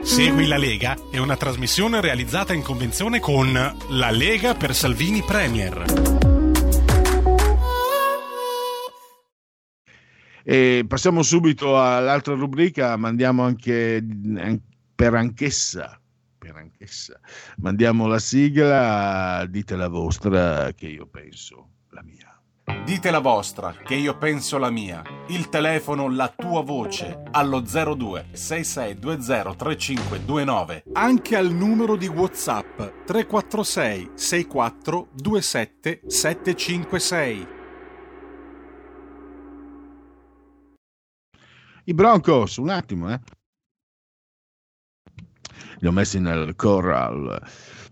Segui la Lega è una trasmissione realizzata in convenzione con La Lega per Salvini Premier. E passiamo subito all'altra rubrica, mandiamo anche per anch'essa, per anch'essa, mandiamo la sigla, dite la vostra che io penso. Dite la vostra, che io penso la mia. Il telefono, la tua voce, allo 02 6620 3529. Anche al numero di WhatsApp 346 64 27 756. I Broncos, un attimo, eh. Li ho messi nel corral.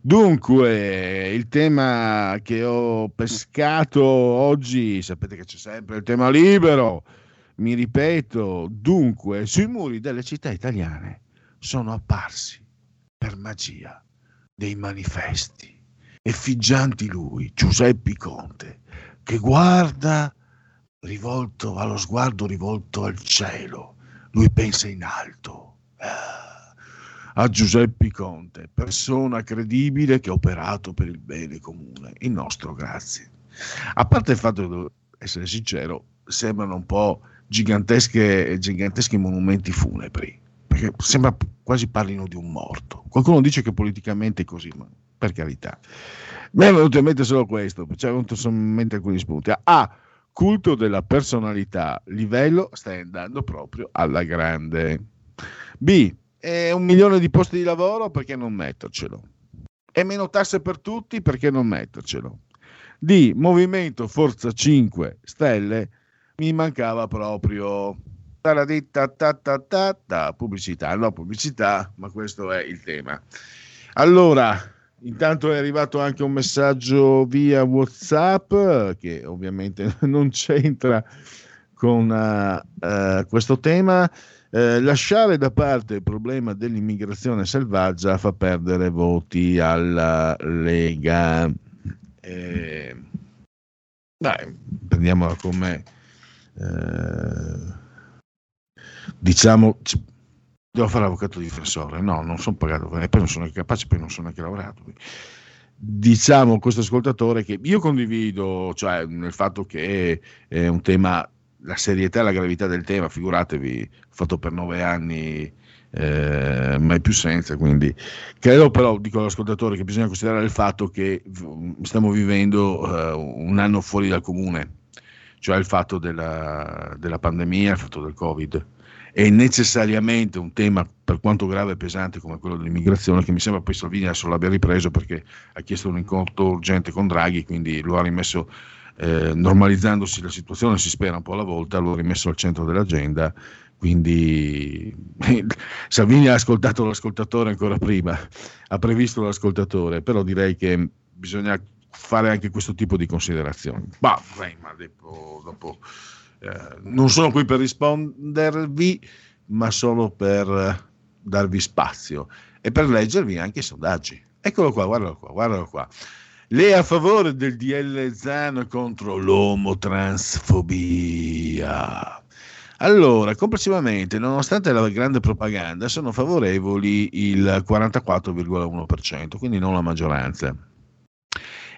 Dunque, il tema che ho pescato oggi, sapete che c'è sempre il tema libero, mi ripeto, dunque, sui muri delle città italiane sono apparsi per magia dei manifesti effiggianti lui, Giuseppe Conte, che guarda rivolto allo sguardo rivolto al cielo, lui pensa in alto. Ah a Giuseppe Conte, persona credibile che ha operato per il bene comune. Il nostro grazie. A parte il fatto che, essere sincero, sembrano un po' giganteschi monumenti funebri, perché sembra quasi parlino di un morto. Qualcuno dice che politicamente è così, ma per carità. Mi è venuto in mente solo questo, ci è venuto in mente alcuni spunti. A. Culto della personalità, livello stai andando proprio alla grande. B e un milione di posti di lavoro, perché non mettercelo? E meno tasse per tutti, perché non mettercelo? Di Movimento Forza 5 Stelle mi mancava proprio ta ta ta pubblicità, no pubblicità, ma questo è il tema. Allora, intanto è arrivato anche un messaggio via WhatsApp che ovviamente non c'entra con uh, uh, questo tema. Eh, lasciare da parte il problema dell'immigrazione selvaggia fa perdere voti alla Lega. Eh, dai, prendiamola come eh, diciamo devo fare l'avvocato difensore no non sono pagato e poi non sono capace poi non sono neanche lavorato diciamo questo ascoltatore che io condivido cioè nel fatto che è un tema la serietà e la gravità del tema, figuratevi, fatto per nove anni, eh, mai più senza, quindi. Credo però, dico all'ascoltatore, che bisogna considerare il fatto che stiamo vivendo eh, un anno fuori dal comune, cioè il fatto della, della pandemia, il fatto del Covid. È necessariamente un tema per quanto grave e pesante come quello dell'immigrazione che mi sembra poi Salvini adesso l'abbia ripreso perché ha chiesto un incontro urgente con Draghi quindi lo ha rimesso eh, normalizzandosi la situazione si spera un po' alla volta lo ha rimesso al centro dell'agenda quindi Salvini ha ascoltato l'ascoltatore ancora prima ha previsto l'ascoltatore però direi che bisogna fare anche questo tipo di considerazioni bah, ma dopo, dopo eh, non sono qui per rispondervi, ma solo per darvi spazio e per leggervi anche i sondaggi. Eccolo qua, guardalo qua, guardalo qua. Lei è a favore del DL Zan contro l'omotransfobia. Allora, complessivamente, nonostante la grande propaganda, sono favorevoli il 44,1%, quindi non la maggioranza.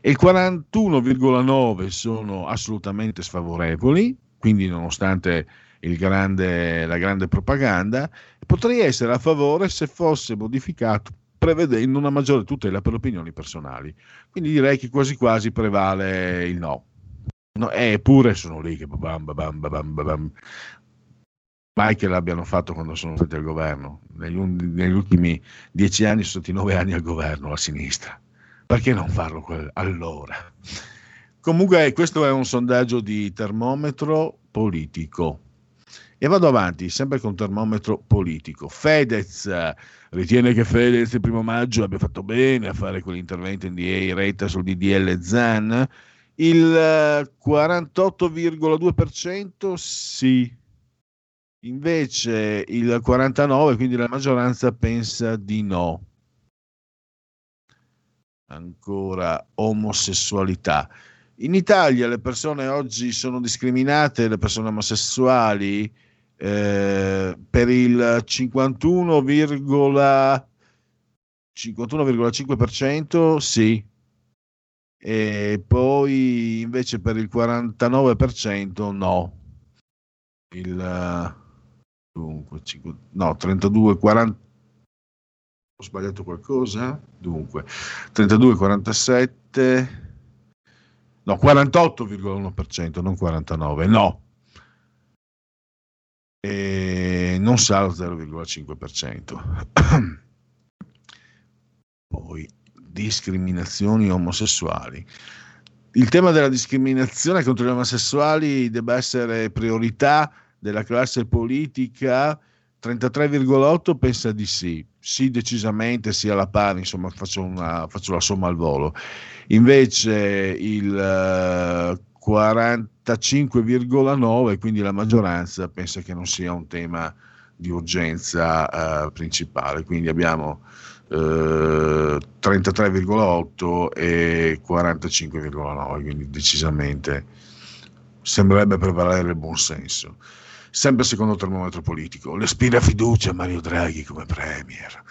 E il 41,9% sono assolutamente sfavorevoli, quindi nonostante grande, la grande propaganda, potrei essere a favore se fosse modificato prevedendo una maggiore tutela per le opinioni personali. Quindi direi che quasi quasi prevale il no. no eppure sono lì che bam, bam, bam, bam, mai che l'abbiano fatto quando sono stati al governo. Negli, negli, ultimi dieci anni sono stati nove anni al governo la sinistra. Perché non farlo quel, allora? Comunque questo è un sondaggio di termometro politico. E vado avanti, sempre con termometro politico. Fedez ritiene che Fedez il primo maggio abbia fatto bene a fare quell'intervento in DA retta sul DDL ZAN. Il 48,2% sì. Invece il 49%, quindi la maggioranza pensa di no. Ancora omosessualità. In Italia le persone oggi sono discriminate, le persone omosessuali, eh, per il 51,5% sì, e poi invece per il 49% no. Il dunque, 5, no, 32, 40 ho sbagliato qualcosa? Dunque, 32, 47 no 48,1%, non 49, no. E non sa lo 0,5%. Poi discriminazioni omosessuali. Il tema della discriminazione contro gli omosessuali debba essere priorità della classe politica 33,8 pensa di sì, sì decisamente, sì alla pari, insomma faccio, una, faccio la somma al volo. Invece il 45,9, eh, quindi la maggioranza, pensa che non sia un tema di urgenza uh, principale, quindi abbiamo uh, 33,8 e 45,9, quindi decisamente sembrerebbe prevalere il buon senso sempre secondo il termometro politico. Le spira fiducia a Mario Draghi come Premier.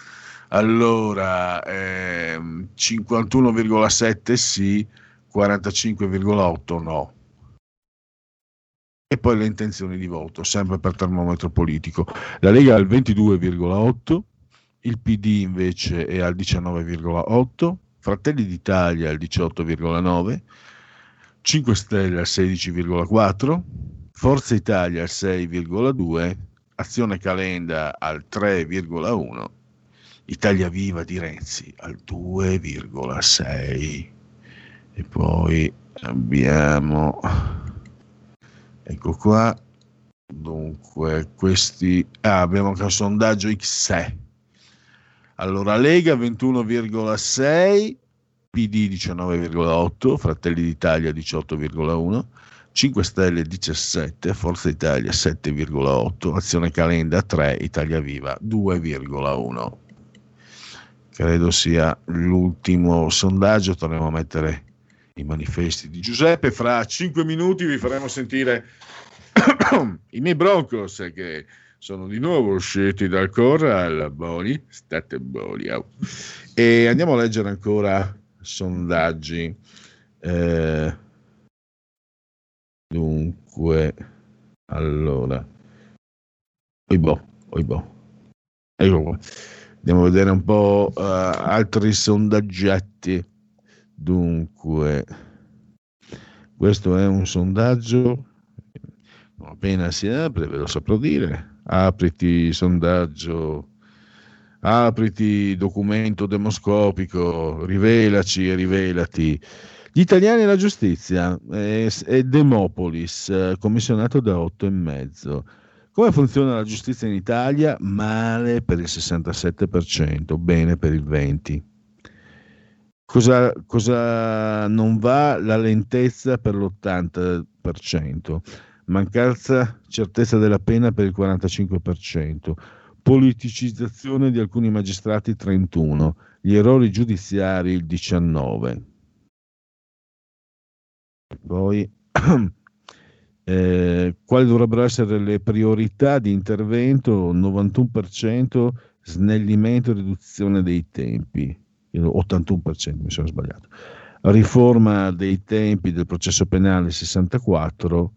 Allora, ehm, 51,7 sì, 45,8 no. E poi le intenzioni di voto, sempre per termometro politico. La Lega al 22,8, il PD invece è al 19,8, Fratelli d'Italia al 18,9, 5 Stelle al 16,4, Forza Italia al 6,2, Azione Calenda al 3,1, Italia Viva di Renzi al 2,6 e poi abbiamo ecco qua dunque questi ah, abbiamo anche un sondaggio XE allora Lega 21,6 PD 19,8 Fratelli d'Italia 18,1 5 Stelle 17, Forza Italia 7,8, Azione Calenda 3, Italia Viva 2,1. Credo sia l'ultimo sondaggio, torniamo a mettere i manifesti di Giuseppe, fra 5 minuti vi faremo sentire i miei Broncos che sono di nuovo usciti dal corral, buoni, state buoni. Oh. E andiamo a leggere ancora sondaggi. Eh, Dunque, Allora, oibò, oibò. Andiamo a vedere un po' uh, altri sondaggetti. Dunque, questo è un sondaggio. Appena si apre, ve lo saprò dire. Apriti sondaggio, apriti documento demoscopico, rivelaci e rivelati. Gli italiani e la giustizia è, è Demopolis, commissionato da 8 e mezzo. Come funziona la giustizia in Italia? Male per il 67%, bene per il 20%. Cosa, cosa non va? La lentezza per l'80%, mancanza certezza della pena per il 45%, politicizzazione di alcuni magistrati 31%, gli errori giudiziari il 19%. Poi eh, quali dovrebbero essere le priorità di intervento? 91% snellimento e riduzione dei tempi, 81% mi sono sbagliato. Riforma dei tempi del processo penale 64.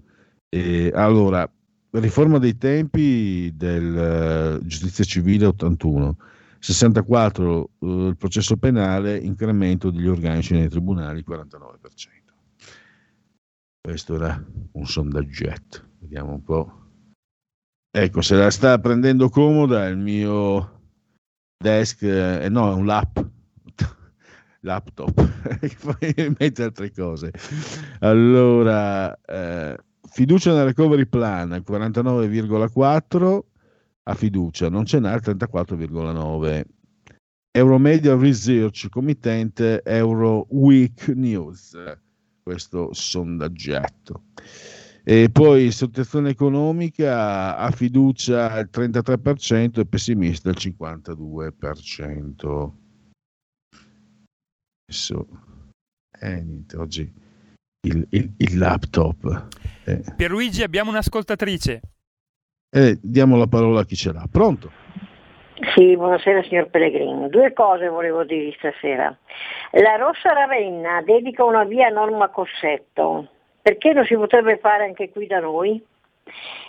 Eh, allora, riforma dei tempi del uh, giustizia civile 81. 64 uh, il processo penale, incremento degli organici nei tribunali 49%. Questo era un sondaggetto. Vediamo un po'. Ecco, se la sta prendendo comoda il mio desk, eh, no, è un lap, laptop, mette altre cose. Allora, eh, fiducia nel recovery plan 49,4 a fiducia, non ce n'è il 34,9. Euromedia Research, committente Euro Week News questo sondaggetto. E poi situazione economica a fiducia il 33% e pessimista il 52%. Adesso, eh, niente, oggi il, il, il laptop. Eh. Pierluigi, abbiamo un'ascoltatrice. Eh, diamo la parola a chi ce l'ha. Pronto? Sì, buonasera signor Pellegrino. Due cose volevo dirvi stasera. La Rossa Ravenna dedica una via a Norma Cossetto. Perché non si potrebbe fare anche qui da noi?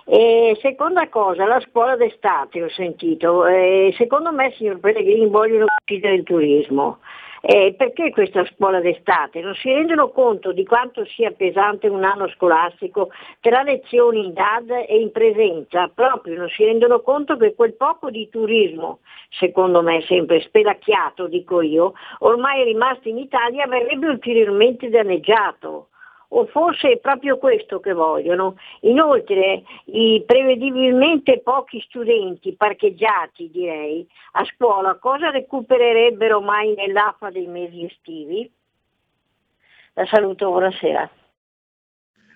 E seconda cosa, la scuola d'estate ho sentito. E secondo me, signor Pellegrini, vogliono uccidere il turismo. Eh, perché questa scuola d'estate? Non si rendono conto di quanto sia pesante un anno scolastico tra lezioni in DAD e in presenza, proprio non si rendono conto che quel poco di turismo, secondo me sempre spelacchiato, dico io, ormai rimasto in Italia verrebbe ulteriormente danneggiato o forse è proprio questo che vogliono. Inoltre i prevedibilmente pochi studenti parcheggiati, direi, a scuola, cosa recupererebbero mai nell'AFA dei mesi estivi? La saluto, buonasera.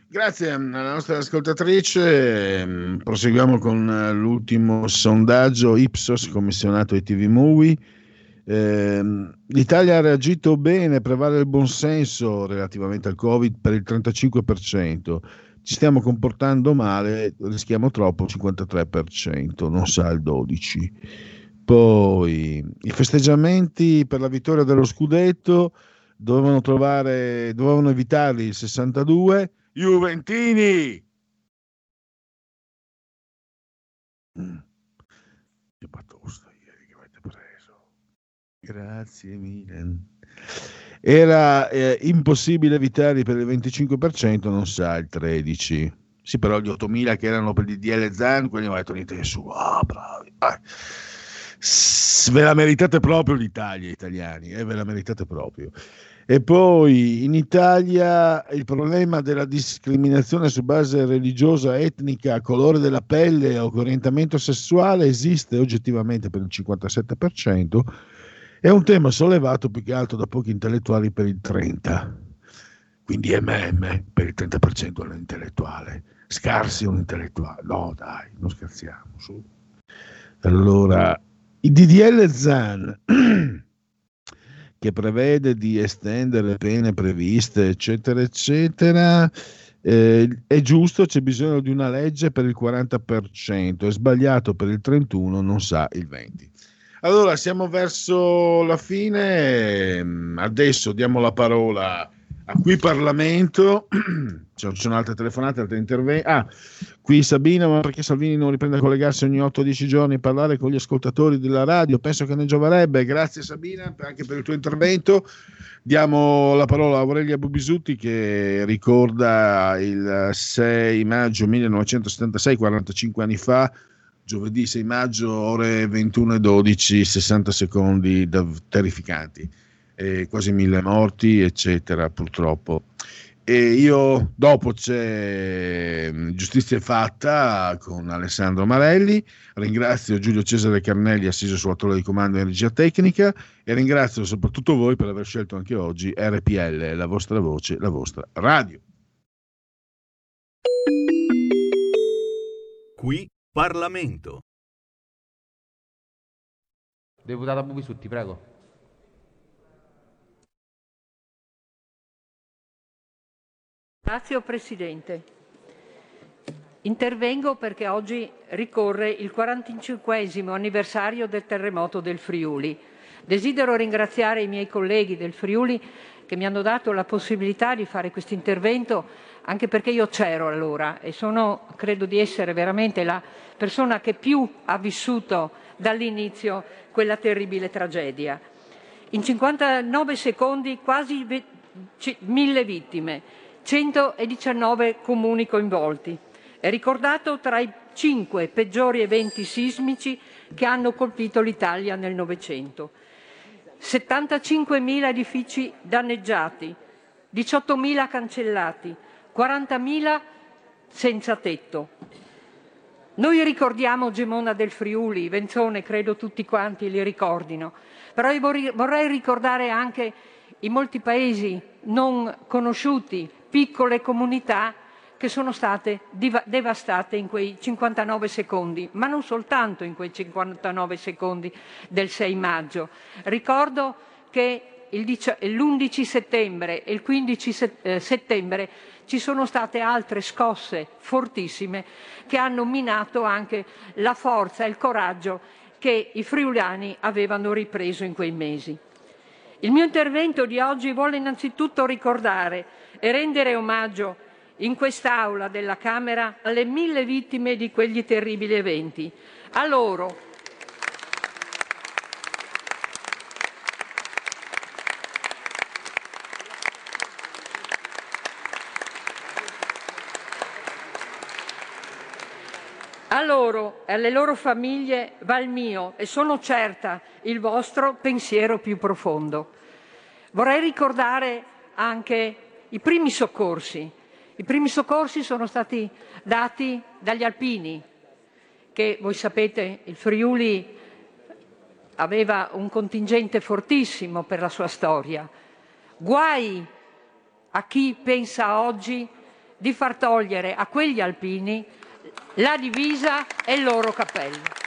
Grazie alla nostra ascoltatrice. Ehm, proseguiamo con l'ultimo sondaggio Ipsos commissionato ai TV Movie. Eh, L'Italia ha reagito bene, prevale il buonsenso relativamente al Covid per il 35%. Ci stiamo comportando male, rischiamo troppo il 53%, non sa il 12%. Poi i festeggiamenti per la vittoria dello scudetto dovevano, trovare, dovevano evitarli il 62%. Juventini! Mm. Che batosta ieri che avete preso. Grazie Milan. Era eh, impossibile evitarli per il 25%, non sa il 13%. Sì, però gli 8.000 che erano per il DL Zan, quelli non avete niente su. Ah, bravi. Ah. Ve la meritate proprio l'Italia, italiani, eh, ve la meritate proprio. E poi in Italia il problema della discriminazione su base religiosa, etnica, colore della pelle o orientamento sessuale esiste oggettivamente per il 57%, è un tema sollevato più che altro da pochi intellettuali per il 30%, quindi MM per il 30% dell'intellettuale, scarsi un intellettuale, no dai, non scherziamo. Su. Allora, il DDL ZAN che prevede di estendere le pene previste, eccetera, eccetera. Eh, è giusto, c'è bisogno di una legge per il 40%, è sbagliato per il 31%, non sa il 20%. Allora, siamo verso la fine, adesso diamo la parola A qui Parlamento, ci sono altre telefonate, altri interventi. Ah, qui Sabina, ma perché Salvini non riprende a collegarsi ogni 8-10 giorni e parlare con gli ascoltatori della radio? Penso che ne gioverebbe. Grazie Sabina anche per il tuo intervento. Diamo la parola a Aurelia Bubisutti che ricorda il 6 maggio 1976, 45 anni fa, giovedì 6 maggio, ore 21 e 12, 60 secondi terrificanti eh, quasi mille morti, eccetera, purtroppo. E io dopo c'è mm, Giustizia fatta con Alessandro Marelli, ringrazio Giulio Cesare Carnelli assiso sulla tolla di comando in regia tecnica e ringrazio soprattutto voi per aver scelto anche oggi RPL, la vostra voce, la vostra radio. Qui Parlamento. Deputata Bubisutti, prego. Grazie Presidente. Intervengo perché oggi ricorre il 45 anniversario del terremoto del Friuli. Desidero ringraziare i miei colleghi del Friuli che mi hanno dato la possibilità di fare questo intervento anche perché io c'ero allora e sono, credo di essere veramente la persona che più ha vissuto dall'inizio quella terribile tragedia. In 59 secondi quasi mille vittime, 119 comuni coinvolti. È ricordato tra i cinque peggiori eventi sismici che hanno colpito l'Italia nel Novecento. 75.000 edifici danneggiati, 18.000 cancellati, 40.000 senza tetto. Noi ricordiamo Gemona del Friuli, Venzone, credo tutti quanti li ricordino, però vorrei ricordare anche i molti paesi non conosciuti piccole comunità che sono state devastate in quei 59 secondi, ma non soltanto in quei 59 secondi del 6 maggio. Ricordo che l'11 settembre e il 15 eh, settembre ci sono state altre scosse fortissime che hanno minato anche la forza e il coraggio che i friulani avevano ripreso in quei mesi. Il mio intervento di oggi vuole innanzitutto ricordare e rendere omaggio in quest'Aula della Camera alle mille vittime di quegli terribili eventi. A loro, loro e alle loro famiglie va il mio e sono certa il vostro pensiero più profondo. Vorrei ricordare anche i primi soccorsi. I primi soccorsi sono stati dati dagli alpini, che voi sapete il Friuli aveva un contingente fortissimo per la sua storia. Guai a chi pensa oggi di far togliere a quegli alpini la divisa e il loro cappello.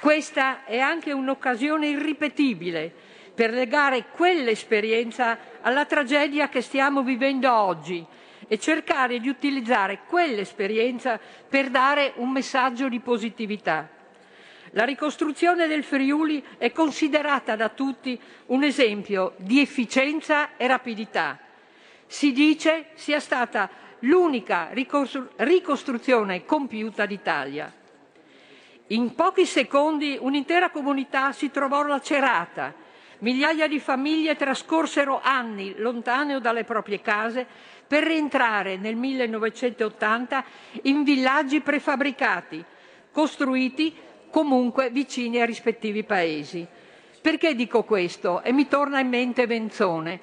Questa è anche un'occasione irripetibile per legare quell'esperienza alla tragedia che stiamo vivendo oggi e cercare di utilizzare quell'esperienza per dare un messaggio di positività. La ricostruzione del Friuli è considerata da tutti un esempio di efficienza e rapidità. Si dice sia stata l'unica ricostruzione compiuta d'Italia. In pochi secondi un'intera comunità si trovò lacerata. Migliaia di famiglie trascorsero anni lontane dalle proprie case per rientrare nel 1980 in villaggi prefabbricati, costruiti comunque vicini ai rispettivi paesi. Perché dico questo? E mi torna in mente Venzone.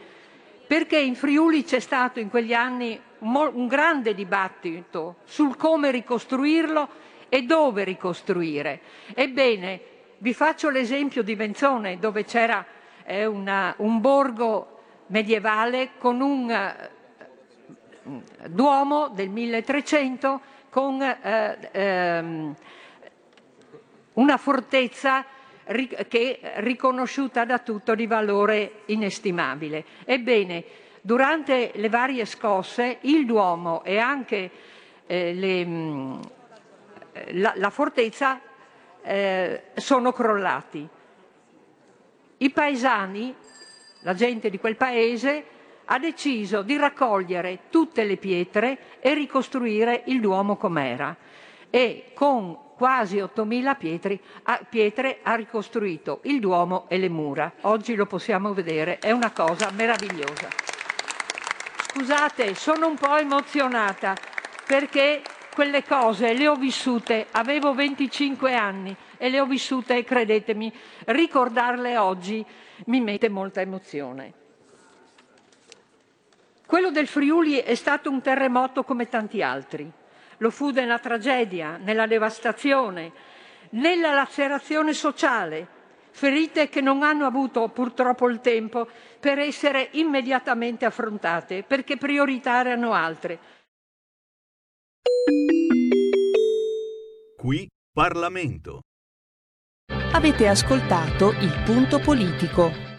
Perché in Friuli c'è stato in quegli anni un grande dibattito sul come ricostruirlo e dove ricostruire. Ebbene, vi faccio l'esempio di Venzone, dove c'era eh, una, un borgo medievale con un eh, duomo del 1300 con eh, ehm, una fortezza che riconosciuta da tutto di valore inestimabile. Ebbene, durante le varie scosse il Duomo e anche eh, le, la, la fortezza eh, sono crollati. I paesani, la gente di quel paese, ha deciso di raccogliere tutte le pietre e ricostruire il Duomo com'era e con quasi 8.000 pietre, pietre ha ricostruito il Duomo e le mura. Oggi lo possiamo vedere, è una cosa meravigliosa. Scusate, sono un po' emozionata perché quelle cose le ho vissute, avevo 25 anni e le ho vissute e credetemi, ricordarle oggi mi mette molta emozione. Quello del Friuli è stato un terremoto come tanti altri. Lo fu nella tragedia, nella devastazione, nella lacerazione sociale, ferite che non hanno avuto purtroppo il tempo per essere immediatamente affrontate, perché priorità erano altre. Qui Parlamento. Avete ascoltato il punto politico.